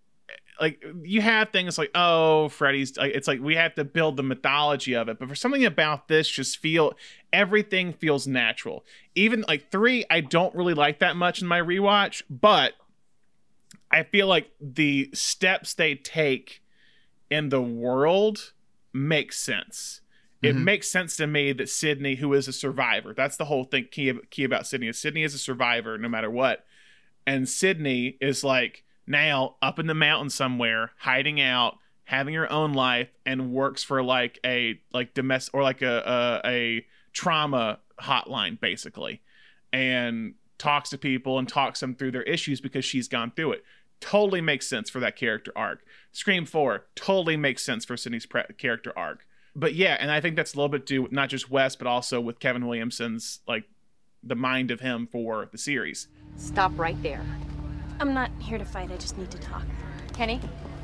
like you have things like oh Freddy's like it's like we have to build the mythology of it but for something about this just feel everything feels natural even like 3 I don't really like that much in my rewatch but I feel like the steps they take in the world make sense. It
Mhm.
makes sense to me that Sidney, who is a survivor, that's the whole thing key, key about Sidney is Sidney is a survivor no matter what. And Sidney is like now up in the mountain somewhere, hiding out, having her own life, and works for like a like domestic or like a a, a trauma hotline basically and talks to people and talks them through their issues because she's gone through it. Totally makes sense for that character arc. Scream 4 totally makes sense for Sidney's pre- character arc. But yeah, and I think that's a little bit due not just Wes, but also with Kevin Williamson's like the mind of him for the series.
Stop right there.
I'm not here to fight. I just need to talk.
Kenny,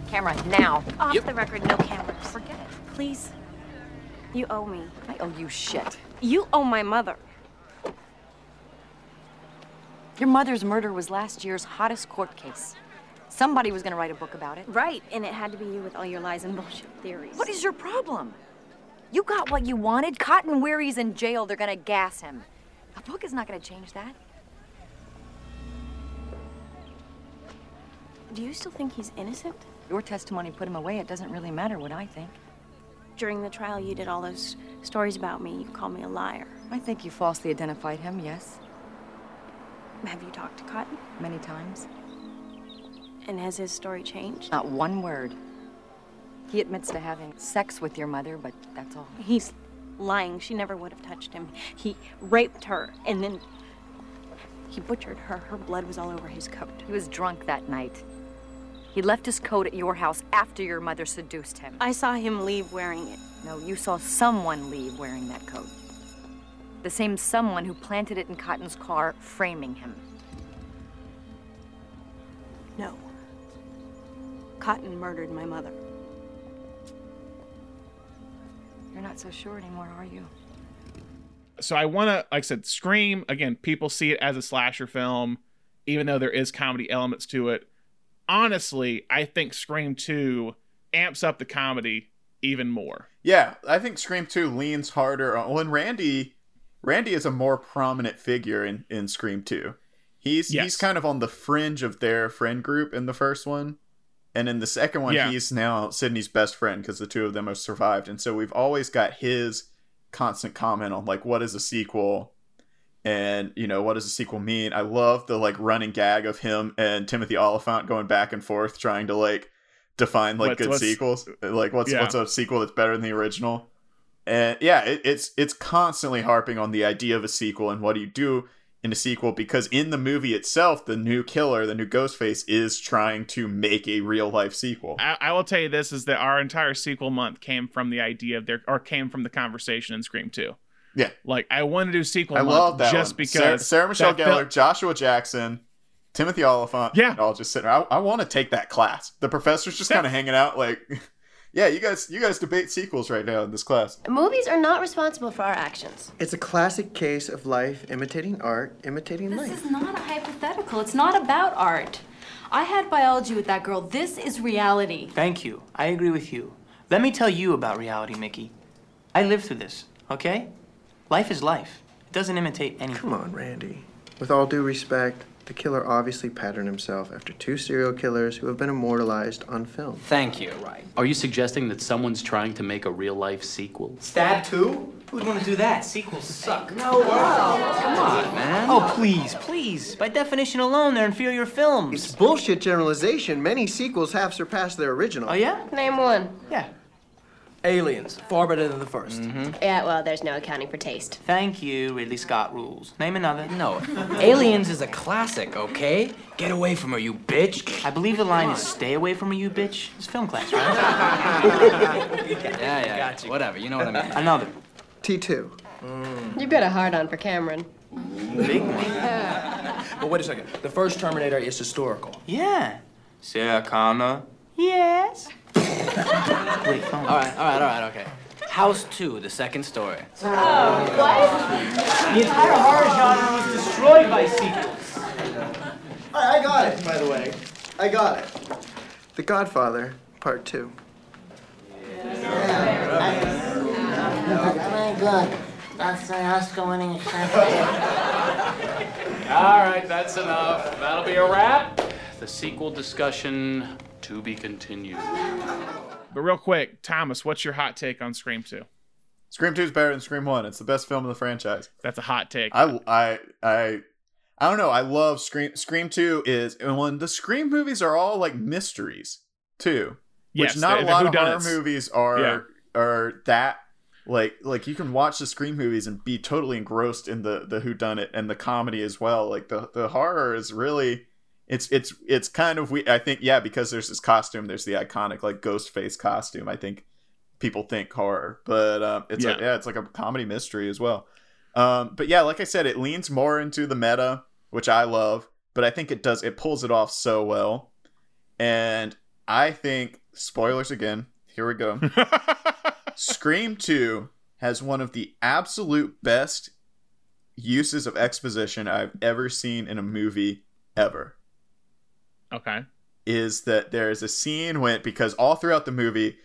camera now.
Off
Yep.
the record, no cameras. Forget it. Please. You owe me.
I owe you shit.
You owe my mother.
Your mother's murder was last year's hottest court case. Somebody was gonna write a book about it.
Right, and it had to be you with all your lies and bullshit theories.
What is your problem? You got what you wanted. Cotton Weary's in jail. They're gonna gas him. A book is not gonna change that.
Do you still think he's innocent?
Your testimony put him away. It doesn't really matter what I think.
During the trial, you did all those stories about me. You called me a liar.
I think you falsely identified him, yes.
Have you talked to Cotton?
Many times.
And has his story changed?
Not one word. He admits to having sex with your mother, but that's all.
He's lying. She never would have touched him. He raped her, and then he butchered her. Her blood was all over his coat.
He was drunk that night. He left his coat at your house after your mother seduced him.
I saw him leave wearing it.
No, you saw someone leave wearing that coat. The same someone who planted it in Cotton's car, framing him.
No. Cotton murdered my mother.
You're not so sure anymore, are you?
So I want to, like I said, Scream, again, people see it as a slasher film, even though there is comedy elements to it. Honestly, I think Scream 2 amps up the comedy even more.
Yeah, I think Scream 2 leans harder on well, and Randy Randy is a more prominent figure in, in Scream 2. He's
Yes.
he's kind of on the fringe of their friend group in the first one. And in the second one,
Yeah.
he's now Sidney's best friend because the two of them have survived. And so we've always got his constant comment on like what is a sequel and you know what does a sequel mean i love the like running gag of him and timothy olyphant going back and forth trying to like define like
What's-
good
what's-
sequels like what's
Yeah.
what's a sequel that's better than the original and yeah it, it's it's constantly harping on the idea of a sequel and what do you do in a sequel because in the movie itself the new killer the new ghostface is trying to make a real life sequel
I, I will tell you this is that our entire sequel month came from the idea of their, or came from the conversation in Scream 2.
Yeah
Like, I want to do sequel
I
month
love that
just
one.
because.
Sarah, Sarah Michelle
that felt-
Gellar, Joshua Jackson, Timothy Olyphant.
Yeah.
all just sitting. there. I, I want to take that class. The professor's just kind of hanging out, like, <laughs> yeah, you guys, you guys debate sequels right now in this class.
Movies are not responsible for our actions.
It's a classic case of life imitating art, imitating
This
life.
This is not a hypothetical. It's not about art. I had biology with that girl. This is reality.
Thank you. I agree with you. Let me tell you about reality, Mickey. I lived through this, okay? Life is life. It doesn't imitate anything.
Come on, Randy. With all due respect, the killer obviously patterned himself after two serial killers who have been immortalized on film.
Thank you. Right. Are you suggesting that someone's trying to make a real life sequel?
Stab 2? Who'd want to do that? Sequels suck.
No, come on, man.
Oh, please, please. By definition alone, they're inferior films.
It's bullshit generalization. Many sequels have surpassed their original.
Oh, yeah?
Name one.
Yeah.
Aliens, far better than the 1st
Mm-hmm.
Yeah, well, there's no accounting for taste.
Thank you, Ridley Scott rules. Name another.
No, <laughs> Aliens is a classic, okay? Get away from her, you bitch.
I believe the line is stay away from her, you bitch. It's film class, right? <laughs>
Yeah, yeah, whatever, you know what I mean.
Another.
T2.
You've got a hard on for Cameron.
Big one.
But wait a second. The first Terminator is historical.
Yeah. Sarah Connor. Yes. Wait, phone.
All right, all right, all right, okay. House 2, the second story. What?
The entire horror genre was destroyed by sequels.
I, I got it, by the way. I got it. The Godfather, Part 2.
Very good. That's the Oscar winning
All right, that's enough. That'll be a wrap. The sequel discussion to be continued.
But real quick, Thomas, what's your hot take on Scream 2?
Scream Two is better than Scream One. It's the best film in the franchise.
That's a hot take.
I, I, I, I don't know. I love Scream. Scream Two is and when the Scream movies are all like mysteries too,
Yes,
which not a lot of horror movies are
Yeah.
are that like like you can watch the Scream movies and be totally engrossed in the the who done it and the comedy as well. Like the the horror is really it's it's it's kind of we I think yeah because there's this costume there's the iconic like ghost face costume I think people think horror but um, it's yeah. A, yeah it's like a comedy mystery as well um, but yeah like I said it leans more into the meta which I love but I think it does it pulls it off so well and I think spoilers again here we go <laughs> Scream 2 has one of the absolute best uses of exposition I've ever seen in a movie ever.
Okay.
Is that there's a scene when because all throughout the movie,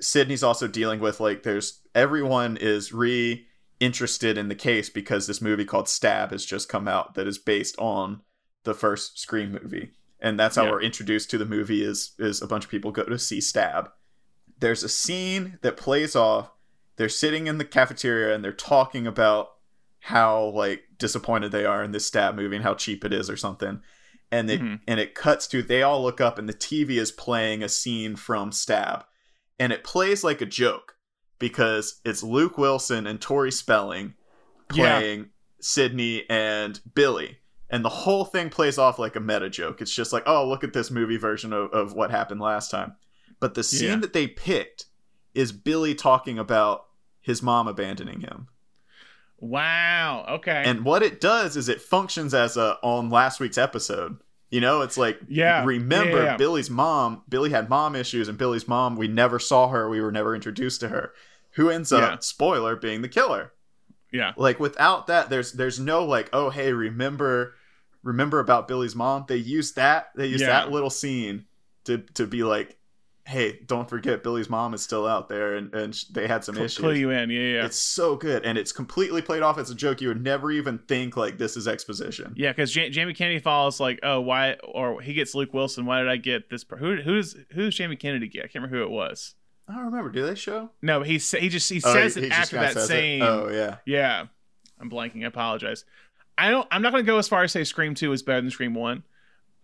Sidney's also dealing with like there's everyone is re interested in the case because this movie called Stab has just come out that is based on the first Scream movie. And that's how yeah. we're introduced to the movie is is a bunch of people go to see Stab. There's a scene that plays off. They're sitting in the cafeteria and they're talking about how like disappointed they are in this stab movie and how cheap it is or something and it mm-hmm. and it cuts to they all look up and the TV is playing a scene from Stab, and it plays like a joke because it's Luke Wilson and Tori Spelling playing yeah. Sidney and Billy. And the whole thing plays off like a meta joke. It's just like, oh, look at this movie version of, of what happened last time. But the scene yeah. that they picked is Billy talking about his mom abandoning him.
Wow. Okay.
And what it does is it functions as a on last week's episode. You know, it's like
yeah.
Remember,
yeah, yeah.
Billy's mom. Billy had mom issues, and Billy's mom. We never saw her. We were never introduced to her. Who ends up spoiler being the killer?
Yeah.
Like without that, there's there's no like, oh hey, remember remember about Billy's mom. They use that. They use that little scene to to be like, hey, don't forget Billy's mom is still out there, and, and they had some issues.
Clue you in, yeah, yeah.
It's so good, and it's completely played off as a joke. You would never even think like this is exposition.
Yeah, because J- Jamie Kennedy falls like, oh, why? Or he gets Luke Wilson. Why did I get this? Per- who who's who's Jamie Kennedy get? I can't remember who it was.
I don't remember. Do they show?
No, he he just he oh, says he, it he after that same.
It. Oh yeah,
yeah. I'm blanking. I apologize. I don't. I'm not going to go as far as say Scream Two is better than Scream One,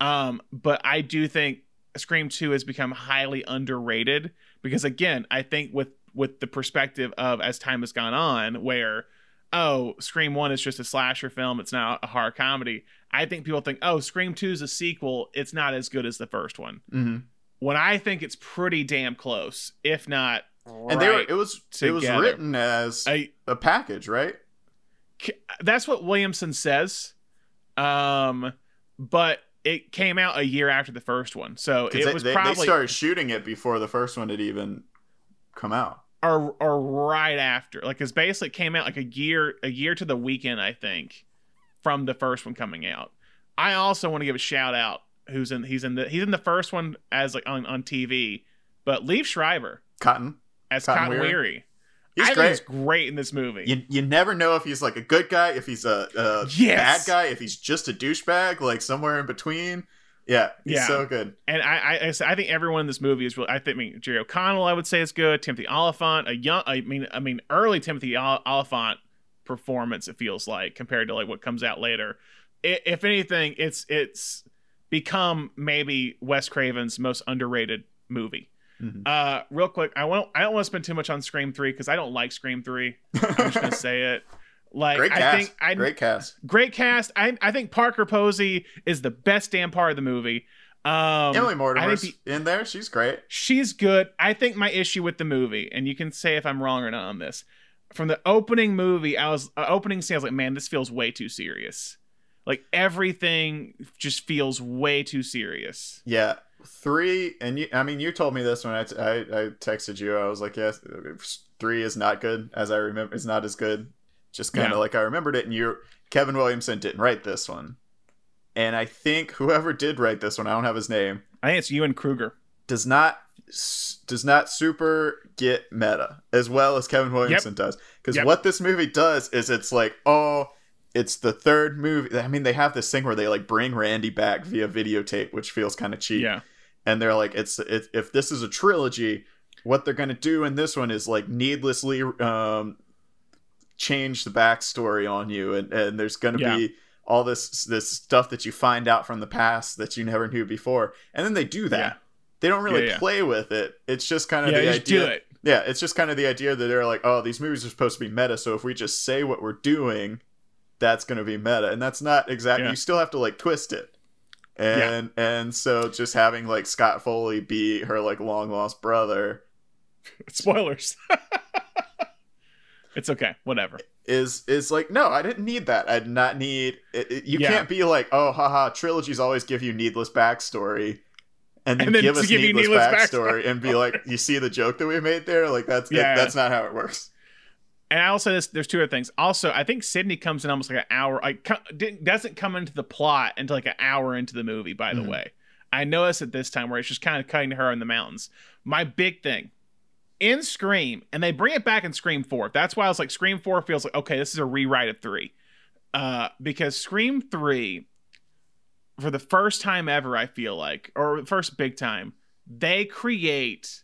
um, but I do think Scream 2 has become highly underrated because again, I think with with the perspective of as time has gone on where oh, Scream 1 is just a slasher film, it's now a horror comedy. I think people think, "Oh, Scream 2 is a sequel, it's not as good as the first one."
Mm-hmm.
When I think it's pretty damn close, if not right
And they were, it was together. it was written as a, a package, right?
That's what Williamson says. Um but it came out a year after the first one, so it
they,
was
they,
probably
they started shooting it before the first one had even come out,
or or right after. Like, cause basically it came out like a year a year to the weekend, I think, from the first one coming out. I also want to give a shout out who's in he's in the he's in the first one as like on on TV, but Liev Schreiber
Cotton
as Cotton, Cotton Weary. Weary.
He's great.
he's great in this movie.
You, you never know if he's like a good guy, if he's a, a
yes.
bad guy, if he's just a douchebag, like somewhere in between. Yeah, he's
yeah.
so good.
And I, I, I think everyone in this movie is really. I think, I mean, Jerry O'Connell, I would say is good. Timothy Olyphant, a young, I mean, I mean, early Timothy Olyphant performance. It feels like compared to like what comes out later. It, if anything, it's it's become maybe Wes Craven's most underrated movie.
Mm-hmm.
Uh, real quick, I won't. I don't want to spend too much on Scream Three because I don't like Scream Three. I'm just gonna <laughs> say it. Like
great
I
cast.
think I
great cast.
Great cast. I I think Parker Posey is the best damn part of the movie. Um,
Emily Mortimer's the, in there. She's great.
She's good. I think my issue with the movie, and you can say if I'm wrong or not on this. From the opening movie, I was uh, opening scene. I was like, man, this feels way too serious. Like everything just feels way too serious.
Yeah, three and you i mean you told me this when I, t- I, I texted you i was like yes three is not good as i remember it's not as good just kind of yeah. like i remembered it and you kevin williamson didn't write this one and i think whoever did write this one i don't have his name
i think it's ehren kruger
does not does not super get meta as well as kevin williamson
yep.
does because
yep.
what this movie does is it's like oh it's the third movie. I mean, they have this thing where they like bring Randy back via videotape, which feels kind of cheap.
Yeah.
And they're like, it's it, if this is a trilogy, what they're gonna do in this one is like needlessly um, change the backstory on you, and and there's gonna
Yeah.
be all this this stuff that you find out from the past that you never knew before, and then they do that.
Yeah.
They don't really
Yeah,
play with it. It's just kind of
Yeah,
the idea.
it.
Yeah, it's just kind of the idea that they're like, oh, these movies are supposed to be meta, so if we just say what we're doing, that's going to be meta, and that's not exactly.
Yeah.
You still have to like twist it, and and so just having like Scott Foley be her like long lost brother <laughs>
Spoilers. <laughs> it's okay. Whatever.
is is like no, I didn't need that. I did not need. It, it- you
Yeah.
can't be like, oh, haha, trilogies always give you needless backstory. And then,
And then
give
to
us
give
needless,
needless
backstory, and be like, you see the joke that we made there? Like that's
Yeah.
that's not how it works.
And I'll say this: there's two other things. Also, I think Sidney comes in almost like an hour. Didn't- doesn't come into the plot until like an hour into the movie. By the
Mhm.
way, I noticed at this time where it's just kind of cutting to her in the mountains. My big thing in Scream, and they bring it back in Scream Four. That's why I was like, Scream Four feels like okay, this is a rewrite of three, uh, because Scream Three, for the first time ever, I feel like, or first big time, they create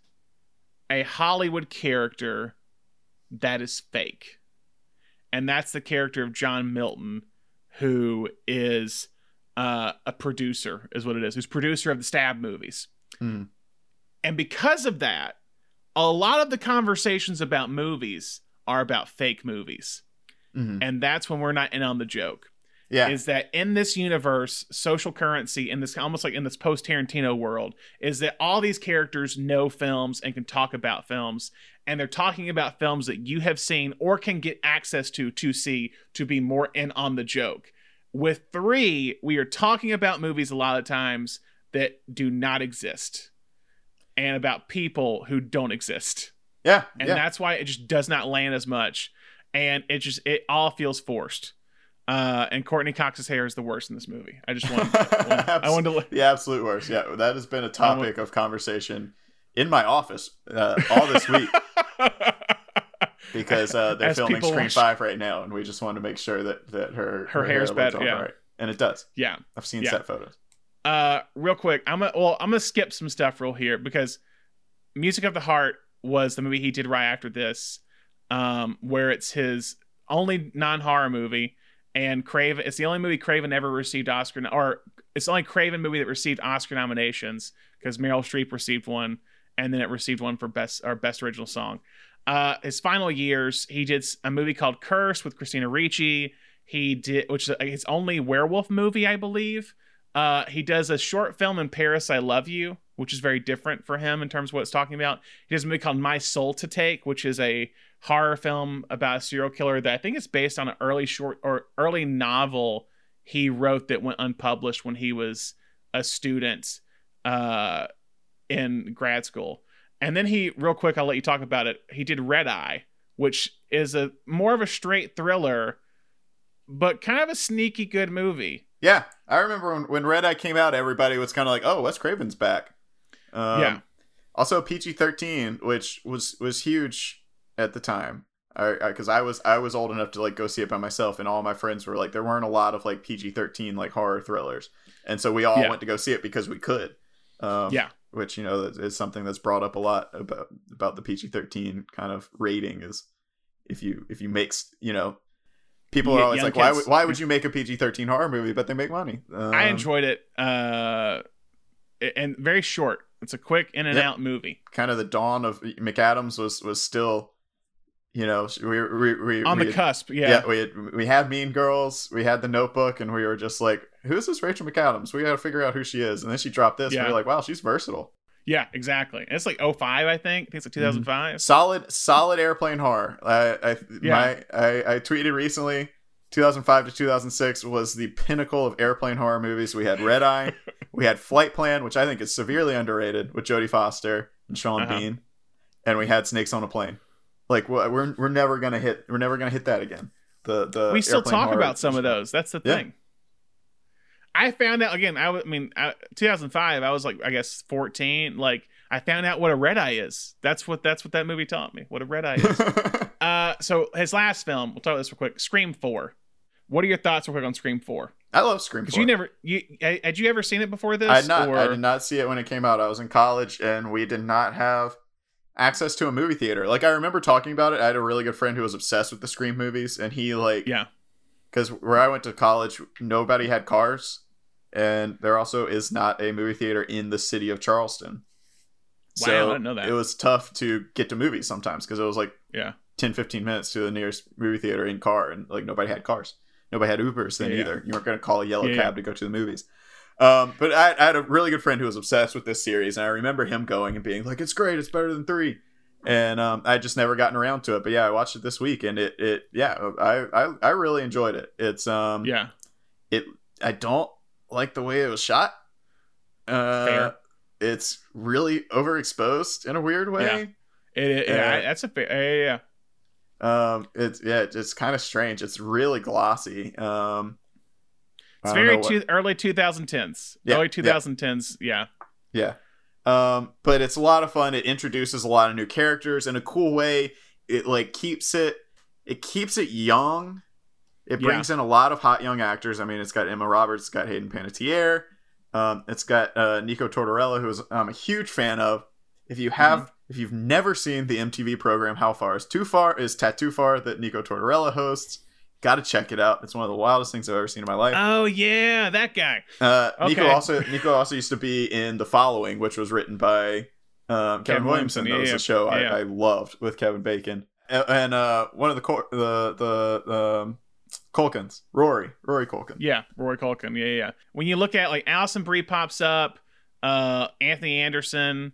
a Hollywood character that is fake. And that's the character of John Milton, who is uh, a producer, is what it is, who's producer of the Stab movies.
Mm.
And because of that, a lot of the conversations about movies are about fake movies.
Mhm.
And that's when we're not in on the joke.
Yeah.
Is that in this universe, social currency, in this almost like in this post Tarantino world, is that all these characters know films and can talk about films, and they're talking about films that you have seen or can get access to to see to be more in on the joke. With three, we are talking about movies a lot of times that do not exist and about people who don't exist.
Yeah.
And
yeah.
that's why it just does not land as much. And it just it all feels forced. Uh, and Courteney Cox's hair is the worst in this movie. I just want, <laughs> I wanted to
the absolute worst. Yeah, that has been a topic of conversation in my office uh, all this week <laughs> <laughs> because uh, they're
As
filming Scream
watch-
Five right now, and we just want to make sure that that her
Her hair's
hair
better, yeah.
right. and it does.
Yeah.
I've seen
Yeah.
set photos.
Uh, real quick, I'm gonna well, I'm gonna skip some stuff real here because Music of the Heart was the movie he did right after this, um, where it's his only non-horror movie, and Craven. It's the only movie Craven ever received Oscar, or it's the only Craven movie that received Oscar nominations because Meryl Streep received one, and then it received one for best or best original song. Uh, his final years, he did a movie called Curse with Christina Ricci. He did, which is his only werewolf movie, I believe. Uh, he does a short film in Paris, I Love You, which is very different for him in terms of what it's talking about. He does a movie called My Soul to Take, which is a horror film about a serial killer that I think is based on an early short or early novel he wrote that went unpublished when he was a student uh, in grad school. And then he, real quick, I'll let you talk about it. He did Red Eye, which is a more of a straight thriller, but kind of a sneaky good movie.
Yeah, I remember when, when Red Eye came out, everybody was kind of like, "Oh, Wes Craven's back." Um,
Yeah.
Also, PG thirteen, which was was huge at the time, because I, was I was old enough to like go see it by myself, and all my friends were like, there weren't a lot of like PG thirteen like horror thrillers, and so we all
Yeah.
went to go see it because we could. Um,
Yeah.
Which you know is something that's brought up a lot about about the PG thirteen kind of rating is if you if you make you know people are always like why
kids.
would, why would you make a PG thirteen horror movie but they make money.
I
Um,
enjoyed it. Uh, and very short. It's a quick in and
Yep.
out movie.
kind of the dawn of McAdams was was still, you know, we we, we
On
we
the
had-
cusp, yeah.
we had, we had Mean Girls, we had The Notebook, and we were just like, who's this Rachel McAdams? We got to figure out who she is. And then she dropped this, and
Yeah.
we are like, wow, she's versatile.
Yeah, exactly. And it's like 05, I think. I think it's like 2005.
Solid, solid airplane horror. I, I,
Yeah.
my, I, I tweeted recently. 2005 to 2006 was the pinnacle of airplane horror movies. We had Red Eye, <laughs> we had Flight Plan, which I think is severely underrated with Jodie Foster and Sean
Uh-huh.
Bean, and we had Snakes on a Plane. Like we're we're never gonna hit we're never gonna hit that again. The the
we still talk about some of those. That's the
Yeah.
I found out again. I mean, I, 2005. I was like, I guess 14. Like, I found out what a red eye is. That's what that's what that movie taught me. What a red eye is. <laughs> uh, so his last film. We'll talk about this real quick. Scream Four. What are your thoughts real quick on Scream Four?
I love Scream 4.
you never you had you ever seen it before this?
I had not.
Or...
I did not see it when it came out. I was in college, and we did not have access to a movie theater. Like I remember talking about it. I had a really good friend who was obsessed with the Scream movies, and he like
yeah.
Because where I went to college, nobody had cars, and there also is not a movie theater in the city of Charleston.
Wow,
so
I didn't know that.
it was tough to get to movies sometimes because it was like
Yeah.
10, 15 minutes to the nearest movie theater in car, and like nobody had cars. Nobody had Ubers then
Yeah.
either. You weren't going to call a yellow
Yeah,
cab to go to the movies. Um, but I, I had a really good friend who was obsessed with this series, and I remember him going and being like, "It's great, it's better than three. And um, I just never gotten around to it. But yeah, I watched it this week, and it, it, yeah, I, I, I really enjoyed it. It's, um,
Yeah.
it, I don't like the way it was shot. Uh,
Fair.
it's really overexposed in a weird way.
It, it- yeah, that's a fair. Yeah, yeah, yeah.
Um, it's yeah, it's kind of strange. It's really glossy. Um,
It's very
know what-
early 2010s.
Yeah,
early
yeah.
2010s. Yeah.
Yeah. Um, but it's a lot of fun. It introduces a lot of new characters in a cool way. It like keeps it it keeps it young. It
Yeah.
brings in a lot of hot young actors. I mean, it's got Emma Roberts, it's got Hayden Panettiere, um, it's got uh, Nico Tortorella, who I'm a huge fan of. If you have,
Mm-hmm.
if you've never seen the MTV program How Far Is Too Far, is Tattoo Far that Nico Tortorella hosts. Got to check it out. It's one of the wildest things I've ever seen in my life.
Oh yeah, that guy.
Uh, Nico also Nico also used to be in The Following, which was written by um, Kevin,
Kevin
Williamson.
Williamson,
That was
yeah.
a show I,
Yeah.
I loved with Kevin Bacon and, and uh, one of the cor- the the the um, Culkins, Rory Rory Culkin.
Yeah, Rory Culkin. Yeah, yeah, yeah. When you look at like Alison Brie pops up, uh, Anthony Anderson,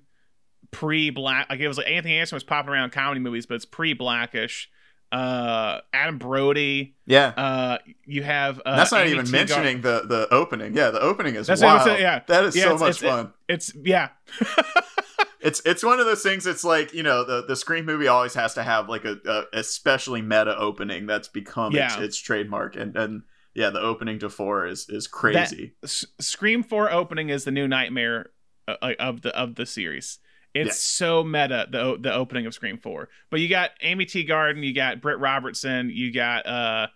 pre black. Like it was like Anthony Anderson was popping around in comedy movies, but it's pre blackish. Uh, Adam Brody.
Yeah.
Uh, you have. Uh,
that's not
Amy
even
Teagar-
mentioning the the opening. Yeah, the opening is
That's
wild.
saying, yeah.
that is
Yeah,
so
it's-
much
it's-
fun.
It's yeah. <laughs>
it's it's one of those things. It's like you know the the Scream movie always has to have like a, a especially meta opening that's become its,
Yeah.
its trademark and and yeah the opening to four is is crazy.
That, S- Scream Four opening is the new nightmare uh, uh, of the of the series. It's so meta the the opening of Scream Four. But you got Aimee Teegarden, you got Britt Robertson, you got uh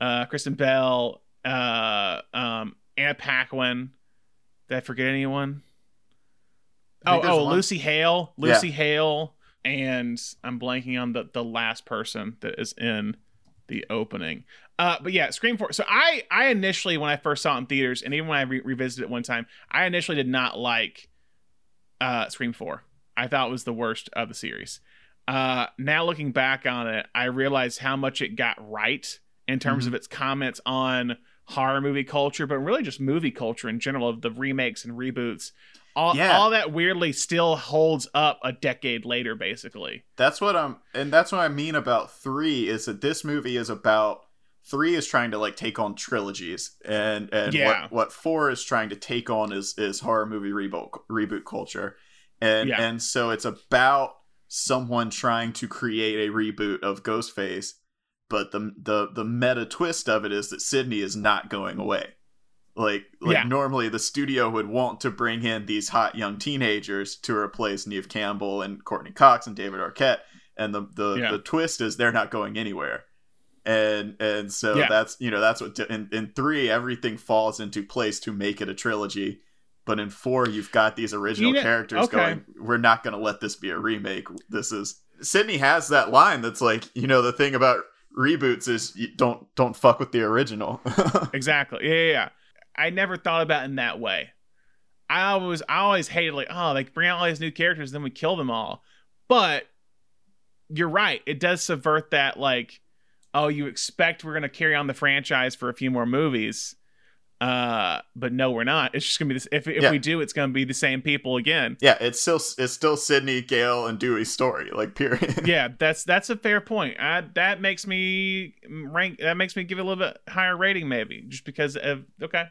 uh Kristen Bell, uh um Anna Paquin. Did I forget anyone? Oh oh
one-
Lucy Hale,
Yeah.
Lucy Hale, and I'm blanking on the the last person that is in the opening. Uh, but yeah, Scream Four. So I I initially when I first saw it in theaters, and even when I re- revisited it one time, I initially did not like uh, Scream Four. I thought it was the worst of the series. Uh, now looking back on it, I realize how much it got right in terms
Mhm.
of its comments on horror movie culture, but really just movie culture in general of the remakes and reboots. All,
Yeah.
all that weirdly still holds up a decade later, basically.
That's what I'm, and that's what I mean about three is that this movie is about three is trying to like take on trilogies, and and
Yeah.
what what four is trying to take on is is horror movie reboot reboot culture, and
Yeah.
and so it's about someone trying to create a reboot of Ghostface, but the the the meta twist of it is that Sidney is not going away. Like like
Yeah.
normally the studio would want to bring in these hot young teenagers to replace Neve Campbell and Courteney Cox and David Arquette, and the the,
Yeah.
the twist is they're not going anywhere. And and so
Yeah.
that's you know that's what in in three everything falls into place to make it a trilogy, but in four you've got these original characters
okay.
going. We're not going to let this be a remake. This is Sidney has that line that's like you know the thing about reboots is you don't don't fuck with the original. <laughs>
exactly. Yeah, yeah, yeah. I never thought about it in that way. I always, I always hated like, oh, they bring out all these new characters, then we kill them all. But you're right. It does subvert that like, oh, you expect we're gonna carry on the franchise for a few more movies. Uh, but no, we're not. It's just gonna be this. If if
Yeah.
we do, it's gonna be the same people again.
yeah, it's still it's still Sidney, Gale, and Dewey's story. Like period. <laughs>
yeah, that's that's a fair point. I, that makes me rank. That makes me give it a little bit higher rating, maybe, just because of okay.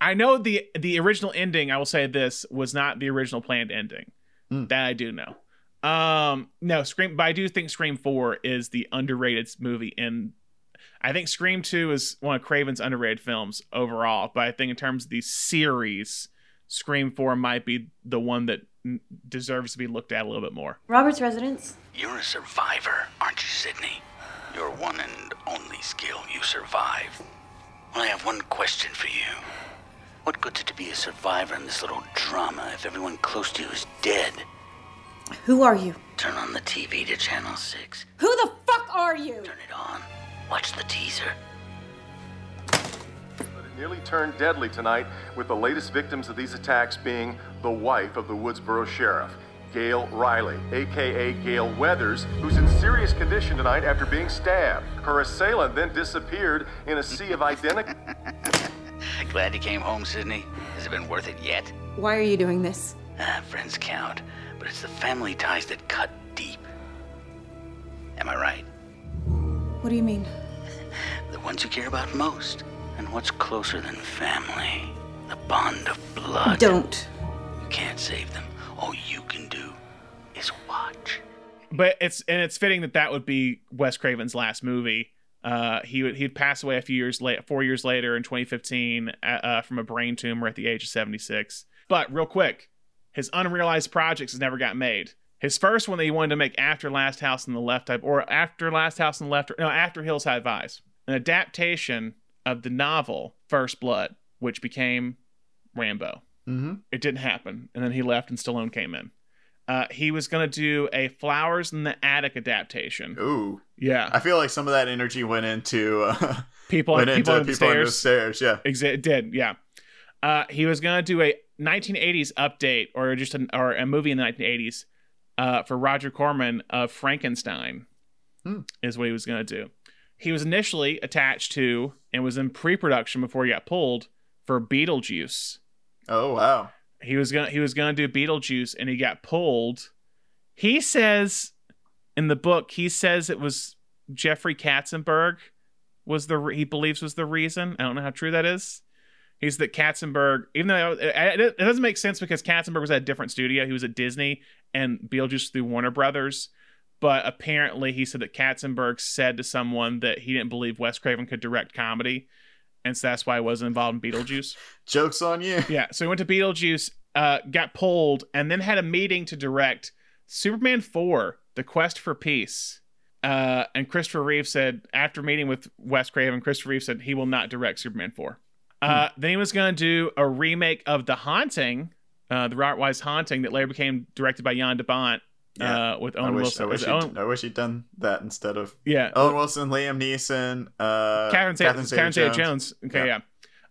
I know the the original ending. I will say this was not the original planned ending.
Mm.
That I do know. Um, no, Scream, but I do think Scream Four is the underrated movie in. I think Scream Two is one of Craven's underrated films overall, but I think in terms of the series, Scream Four might be the one that deserves to be looked at a little bit more.
Robert's residence.
You're a survivor, aren't you, Sidney? Your one and only skill. You survive. Well, I have one question for you. What good's it to be a survivor in this little drama if everyone close to you is dead?
Who are you?
Turn on the TV to channel 6.
Who the fuck are you?
Turn it on. Watch the teaser.
But it nearly turned deadly tonight, with the latest victims of these attacks being the wife of the Woodsboro sheriff.
Gale Riley, aka Gale Weathers, who's in serious condition tonight after being stabbed. Her assailant then disappeared in a sea of identical. <laughs>
Glad you came home, Sidney. Has it been worth it yet?
Why are you doing this?
Ah, friends count, but it's the family ties that cut deep. Am I right?
What do you mean?
The ones you care about most. And what's closer than family? The bond of blood.
Don't.
You can't save them. All you can do is watch.
But it's and it's fitting that that would be Wes Craven's last movie. Uh, he would he'd pass away a few years late, four years later in 2015 uh, uh, from a brain tumor at the age of 76. But real quick, his unrealized projects has never got made. His first one that he wanted to make after Last House on the Left, type, or after Last House on the Left, or no, after Hills Have Eyes, an adaptation of the novel First Blood, which became Rambo.
Mm-hmm.
It didn't happen, and then he left, and Stallone came in. Uh, he was gonna do a Flowers in the Attic adaptation.
Ooh,
yeah.
I feel like some of that energy went into uh, <laughs>
People,
went
people,
into people under the
stairs.
Yeah,
it did, yeah. Uh, he was gonna do a 1980s update, or just an, or a movie in the 1980s, uh, for Roger Corman of Frankenstein,
Hmm.
is what he was gonna do. He was initially attached to and was in pre-production before he got pulled for Beetlejuice.
Oh wow.
He was gonna he was gonna do Beetlejuice and he got pulled. He says in the book he says it was Jeffrey Katzenberg was the he believes was the reason. I don't know how true that is. He's that Katzenberg, even though it, it it doesn't make sense because Katzenberg was at a different studio. He was at Disney and Beetlejuice through Warner Brothers. But apparently, he said that Katzenberg said to someone that he didn't believe Wes Craven could direct comedy, and so that's why I wasn't involved in Beetlejuice.
Jokes on you.
Yeah, so he went to Beetlejuice, uh, got pulled, and then had a meeting to direct Superman 4, The Quest for Peace. Uh, and Christopher Reeve said, after meeting with Wes Craven, Christopher Reeve said he will not direct Superman 4. Uh, Then he was going to do a remake of The Haunting, uh, the Robert Wise Haunting, that later became directed by Jan de Bont uh, with
I
Owen
wish,
Wilson.
I wish,
Was it
he'd,
Owen-
I wish he'd done that instead of
Yeah.
Owen Wilson, Liam Neeson, uh,
Catherine
Catherine
Catherine
Zeta-Jones.
Jones. Okay, yeah.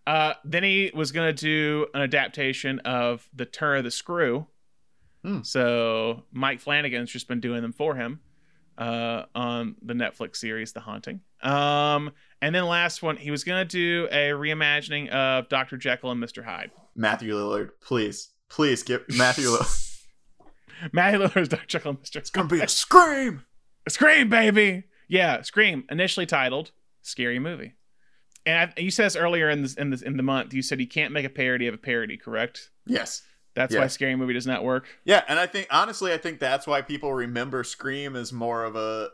Uh, then he was gonna do an adaptation of the Turn of the Screw.
Hmm.
So Mike Flanagan's just been doing them for him uh, on the Netflix series The Haunting. Um, and then last one, he was gonna do a reimagining of Dr. Jekyll and Mr. Hyde.
Matthew Lillard, please, please get Matthew <laughs> Lillard.
Matthew Lillard's Dr. Jekyll and Mr. It's
gonna be a scream.
A Scream, baby. Yeah, Scream. Initially titled "Scary Movie," and I, you said this earlier in this in this in the month. You said you can't make a parody of a parody, correct?
Yes.
That's
Yeah.
why Scary Movie does not work.
Yeah, and I think honestly, I think that's why people remember Scream as more of a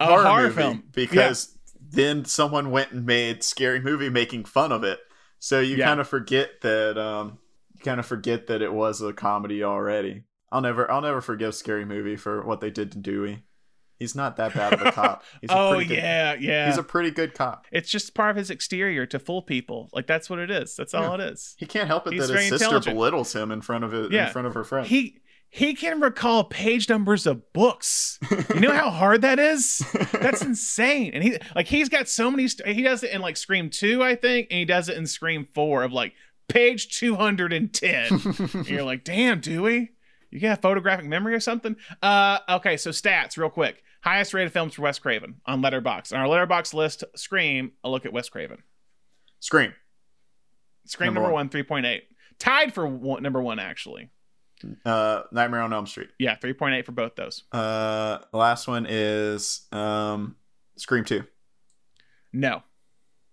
A
horror,
film.
because then someone went and made Scary Movie making fun of it. So you
Yeah.
kind of forget that um you kind of forget that it was a comedy already. I'll never I'll never forgive Scary Movie for what they did to Dewey. He's not that bad of a <laughs> cop. He's a
oh
pretty good-
yeah, yeah.
He's a pretty good cop.
It's just part of his exterior to fool people. Like that's what it is. That's all
Yeah.
it is.
He can't help it
He's
that his sister belittles him in front of it
Yeah.
in front of her friend.
He he can recall page numbers of books. You know how hard that is? <laughs> That's insane. And he like he's got so many. St- he does it in like Scream Two, I think, and he does it in Scream Four of like page two hundred and ten. <laughs> and you're like, damn, Dewey, you got photographic memory or something? Uh, okay, so stats real quick. Highest rated films for Wes Craven on Letterboxd. On our Letterboxd list, Scream. A look at Wes Craven.
Scream.
Scream
Number
number,
one.
three point eight. Tied for one, number one actually.
Uh Nightmare on Elm Street.
Yeah, three point eight for both those.
Uh the last one is um Scream 2.
No.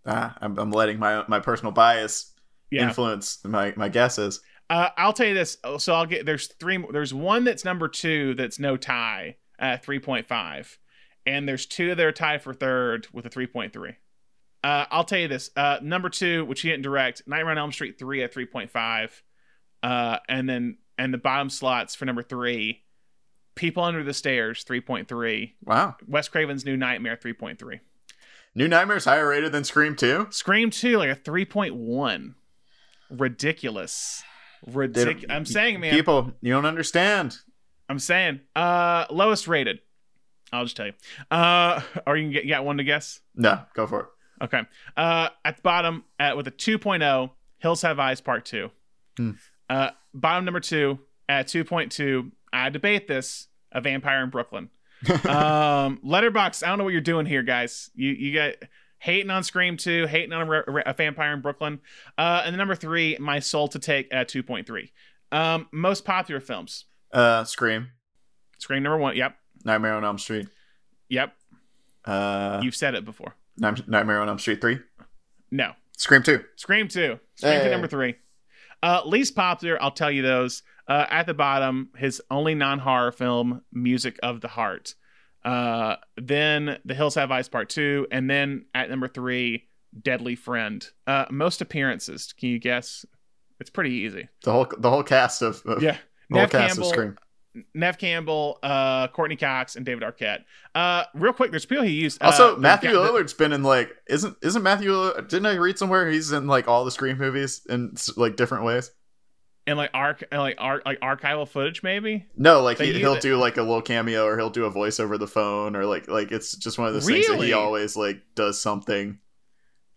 Ah, I'm, I'm letting my my personal bias
Yeah.
influence my my guesses.
Uh, I'll tell you this. So I'll get there's three. There's one that's number two that's no tie at three point five, and there's two that are tied for third with a three point three. Uh, I'll tell you this. Uh, number two, which he didn't direct, Nightmare on Elm Street three at three point five, uh, and then and the bottom slots for number three, People Under the Stairs three point three.
Wow.
Wes Craven's New Nightmare three point three.
New Nightmare's higher rated than Scream 2?
Scream two like a three point one. Ridiculous. Ridiculous. I'm saying, man.
People, you don't understand.
I'm saying. Uh lowest rated. I'll just tell you. Uh or you can get you got one to guess?
No, go for it.
Okay. Uh at the bottom at with a 2.0, Hills Have Eyes Part 2.
Hmm.
Uh bottom number 2 at 2.2, I debate this: A Vampire in Brooklyn. <laughs> um, Letterboxd. I don't know what you're doing here, guys. You you got hating on Scream 2, hating on a, a Vampire in Brooklyn. Uh, and then number three, My Soul to Take at 2.3. Um, most popular films.
Uh, Scream.
Scream number one. Yep.
Nightmare on Elm Street.
Yep.
Uh,
You've said it before.
Nightmare on Elm Street three.
No.
Scream two.
Scream 2. Scream 2 number three. Uh, least popular, I'll tell you those. Uh, at the bottom, his only non horror film, Music of the Heart. Uh, then The Hills Have Eyes Part 2. And then at number three, Deadly Friend. Uh, most appearances, can you guess? It's pretty easy.
The whole the whole cast of, of
Yeah.
the whole
Neve
cast
Campbell,
of Scream.
Neve Campbell, uh, Courteney Cox, and David Arquette. Uh, real quick, there's people he used.
Also,
uh,
Matthew
the- the-
Lillard's been in like isn't isn't Matthew? Lillard- Didn't I read somewhere he's in like all the Scream movies in like different ways?
And like arc, and like arc, like archival footage, maybe.
No, like he, he'll do like a little cameo or he'll do a voice over the phone or like like it's just one of those things that he always like does something.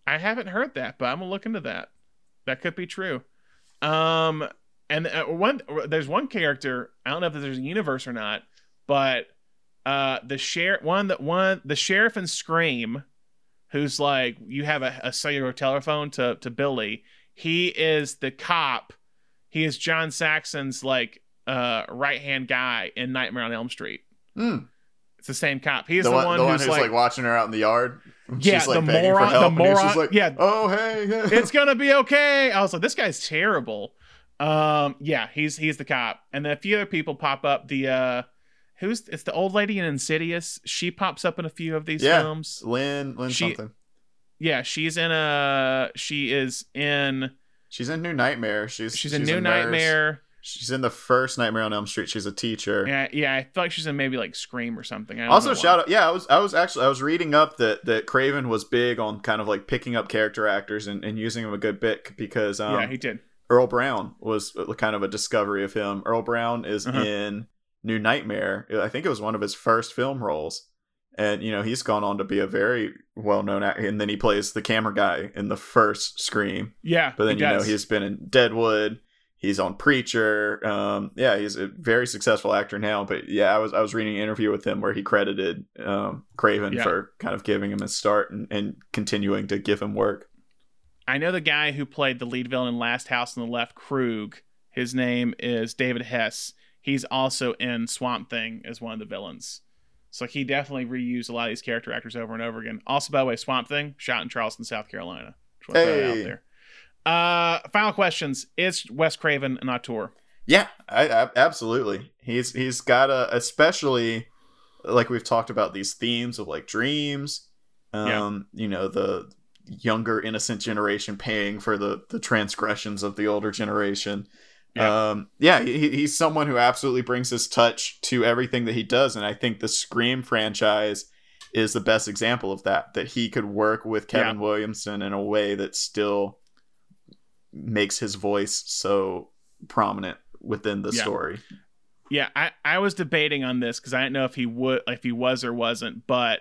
I haven't heard that, but I'm gonna look into that. That could be true. Um, and uh, one there's one character I don't know if there's a universe or not, but uh, the sheriff one that one the sheriff and Scream, who's like you have a, a cellular telephone to to Billy. He is the cop. He is John Saxon's like uh right hand guy in Nightmare on Elm Street.
Hmm.
It's the same cop. He's
the,
the,
one, the one
who's,
who's like, watching her out in the yard.
Yeah,
she's, like,
the
begging for
moron- the
help, and
moron-
like,
yeah.
oh hey, hey. <laughs>
it's gonna be okay. I was like, this guy's terrible. Um, yeah, he's he's the cop, and then a few other people pop up. The uh, who's it's the old lady in Insidious. She pops up in a few of these
yeah,
films.
Lin, Lin
She-
something.
Yeah, she's in a. She is in.
She's in New Nightmare. She's
She's in New
a.
Nightmare.
She's in the first Nightmare on Elm Street. She's a teacher.
Yeah, yeah. I feel like she's in maybe like Scream or something. I don't
Also,
why.
shout out. Yeah, I was I was actually I was reading up that that Craven was big on kind of like picking up character actors and, and using them a good bit because um,
Yeah, he did.
Earl Brown was kind of a discovery of him. Earl Brown is
Uh-huh.
in New Nightmare. I think it was one of his first film roles. And you know he's gone on to be a very well known actor, and then he plays the camera guy in the first Scream.
Yeah,
but then
he
you know he's been in Deadwood. He's on Preacher. Um, yeah, he's a very successful actor now. But yeah, I was I was reading an interview with him where he credited um, Craven
Yeah.
for kind of giving him a start and, and continuing to give him work.
I know the guy who played the lead villain in Last House on the Left, Krug. His name is David Hess. He's also in Swamp Thing as one of the villains. So he definitely reused a lot of these character actors over and over again. Also, by the way, Swamp Thing shot in Charleston, South Carolina. Just want throw that
Hey.
out there. Uh, final questions: Is Wes Craven an auteur?
Yeah, I, I, absolutely. He's he's got a especially like we've talked about these themes of like dreams. Um, you know the younger innocent generation paying for the the transgressions of the older generation.
Yeah.
Um, yeah, he, he's someone who absolutely brings his touch to everything that he does, and I think the Scream franchise is the best example of that. That he could work with Kevin Williamson in a way that still makes his voice so prominent within the
Yeah.
story.
Yeah, I, I was debating on this because I didn't know if he would if he was or wasn't, but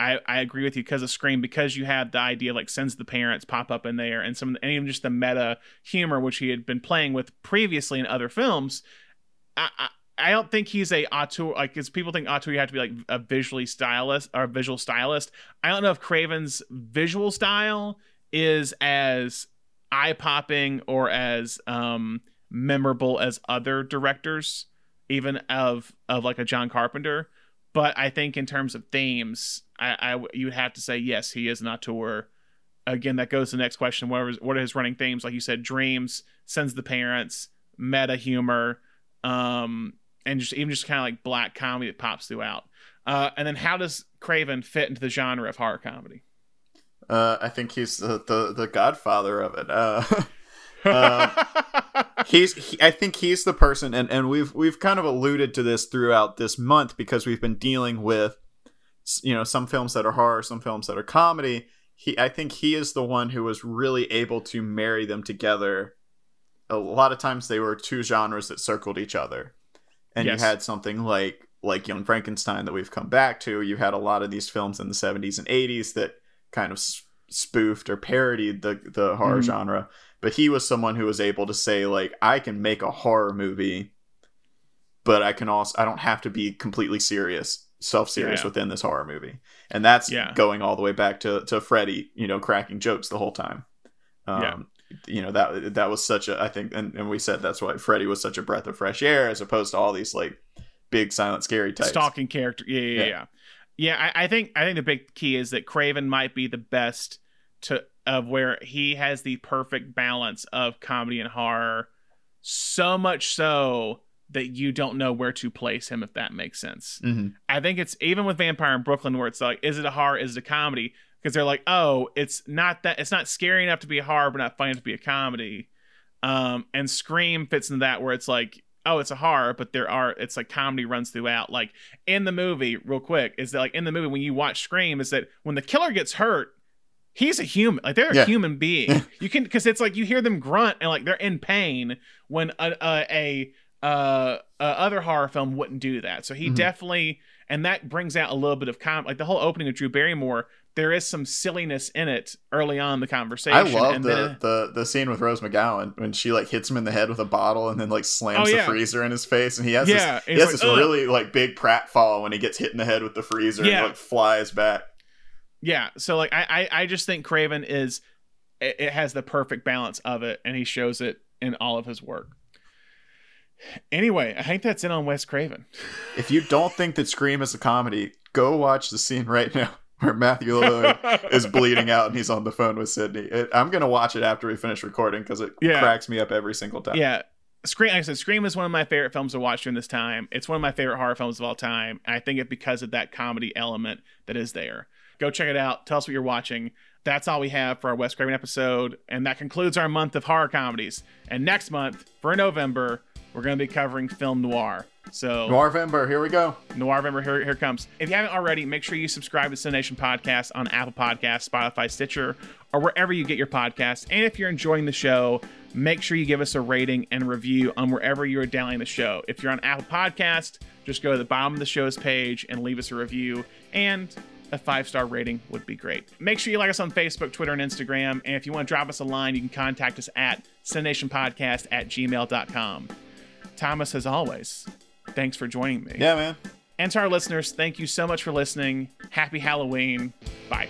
I, I agree with you because of Scream because you have the idea like sends the parents pop up in there and some and even just the meta humor which he had been playing with previously in other films. I I, I don't think he's a auteur like because people think auteur you have to be like a visually stylist or a visual stylist. I don't know if Craven's visual style is as eye popping or as um memorable as other directors even of of like a John Carpenter. But I think in terms of themes, I, I you would have to say yes, he is an auteur. Again, that goes to the next question: what are, what are his running themes? Like you said, dreams, sends the parents, meta humor, um, and just even just kind of like black comedy that pops throughout. Uh, and then how does Craven fit into the genre of horror comedy?
Uh, I think he's the, the, the godfather of it. Uh, uh, <laughs> <laughs> he's he, I think he's the person, and, and we've we've kind of alluded to this throughout this month because we've been dealing with you know some films that are horror, some films that are comedy. He I think he is the one who was really able to marry them together. A lot of times they were two genres that circled each other, and
Yes.
you had something like like Young Frankenstein that we've come back to. You had a lot of these films in the 70s and 80s that kind of spoofed or parodied the the horror
Mhm.
genre but he was someone who was able to say like i can make a horror movie but I can also I don't have to be completely serious, self serious
Yeah.
within this horror movie, and that's
Yeah.
going all the way back to to Freddy, you know, cracking jokes the whole time. Um,
Yeah.
You know that that was such a I think, and, and we said that's why Freddy was such a breath of fresh air as opposed to all these like big silent scary types.
stalking character. Yeah, yeah,
Yeah.
yeah. Yeah, I, I think I think the big key is that Craven might be the best to of where he has the perfect balance of comedy and horror, so much so that you don't know where to place him if that makes sense.
Mhm.
I think it's even with Vampire in Brooklyn where it's like, is it a horror? Is it a comedy? Because they're like, oh, it's not that it's not scary enough to be a horror, but not funny enough to be a comedy. Um, and Scream fits into that where it's like, oh, it's a horror, but there are it's like comedy runs throughout. Like in the movie, real quick, is that like in the movie when you watch Scream, is that when the killer gets hurt, he's a human. Like they're a human being. <laughs> you can because it's like you hear them grunt and like they're in pain when a a, a uh, uh other horror film wouldn't do that. So he
Mhm.
definitely and that brings out a little bit of com like the whole opening of Drew Barrymore. There is some silliness in it early on in the conversation.
I love
and
the,
then-
the the scene with Rose McGowan when she like hits him in the head with a bottle and then like slams
Oh,
the freezer in his face and he has
Yeah,
this he has
like,
this
"Ugh."
really like big pratfall when he gets hit in the head with the freezer
Yeah.
and like flies back.
Yeah, so like I I, I just think Craven is it, it has the perfect balance of it, and he shows it in all of his work. Anyway, I think that's it on Wes Craven.
If you don't think that Scream is a comedy, go watch the scene right now where Matthew Lillard is <laughs> bleeding out and he's on the phone with Sidney. It, I'm gonna watch it after we finish recording because it
Yeah.
cracks me up every single time.
Yeah. Scream, like I said, Scream is one of my favorite films to watch during this time. It's one of my favorite horror films of all time. I think it because of that comedy element that is there. Go check it out. Tell us what you're watching. That's all we have for our Wes Craven episode. And that concludes our month of horror comedies. And next month, for November, we're going to be covering film noir. So
Noirvember, here we go.
Noirvember, here, here comes. If you haven't already, make sure you subscribe to Cination Podcast on Apple Podcasts, Spotify, Stitcher, or wherever you get your podcasts. And if you're enjoying the show, make sure you give us a rating and review on wherever you are downloading the show. If you're on Apple Podcast, just go to the bottom of the show's page and leave us a review. And a five star rating would be great. Make sure you like us on Facebook, Twitter, and Instagram. And if you want to drop us a line, you can contact us at cinnationpodcast at gmail.com. Thomas, as always, thanks for joining me.
Yeah, man.
And to our listeners, thank you so much for listening. Happy Halloween. Bye.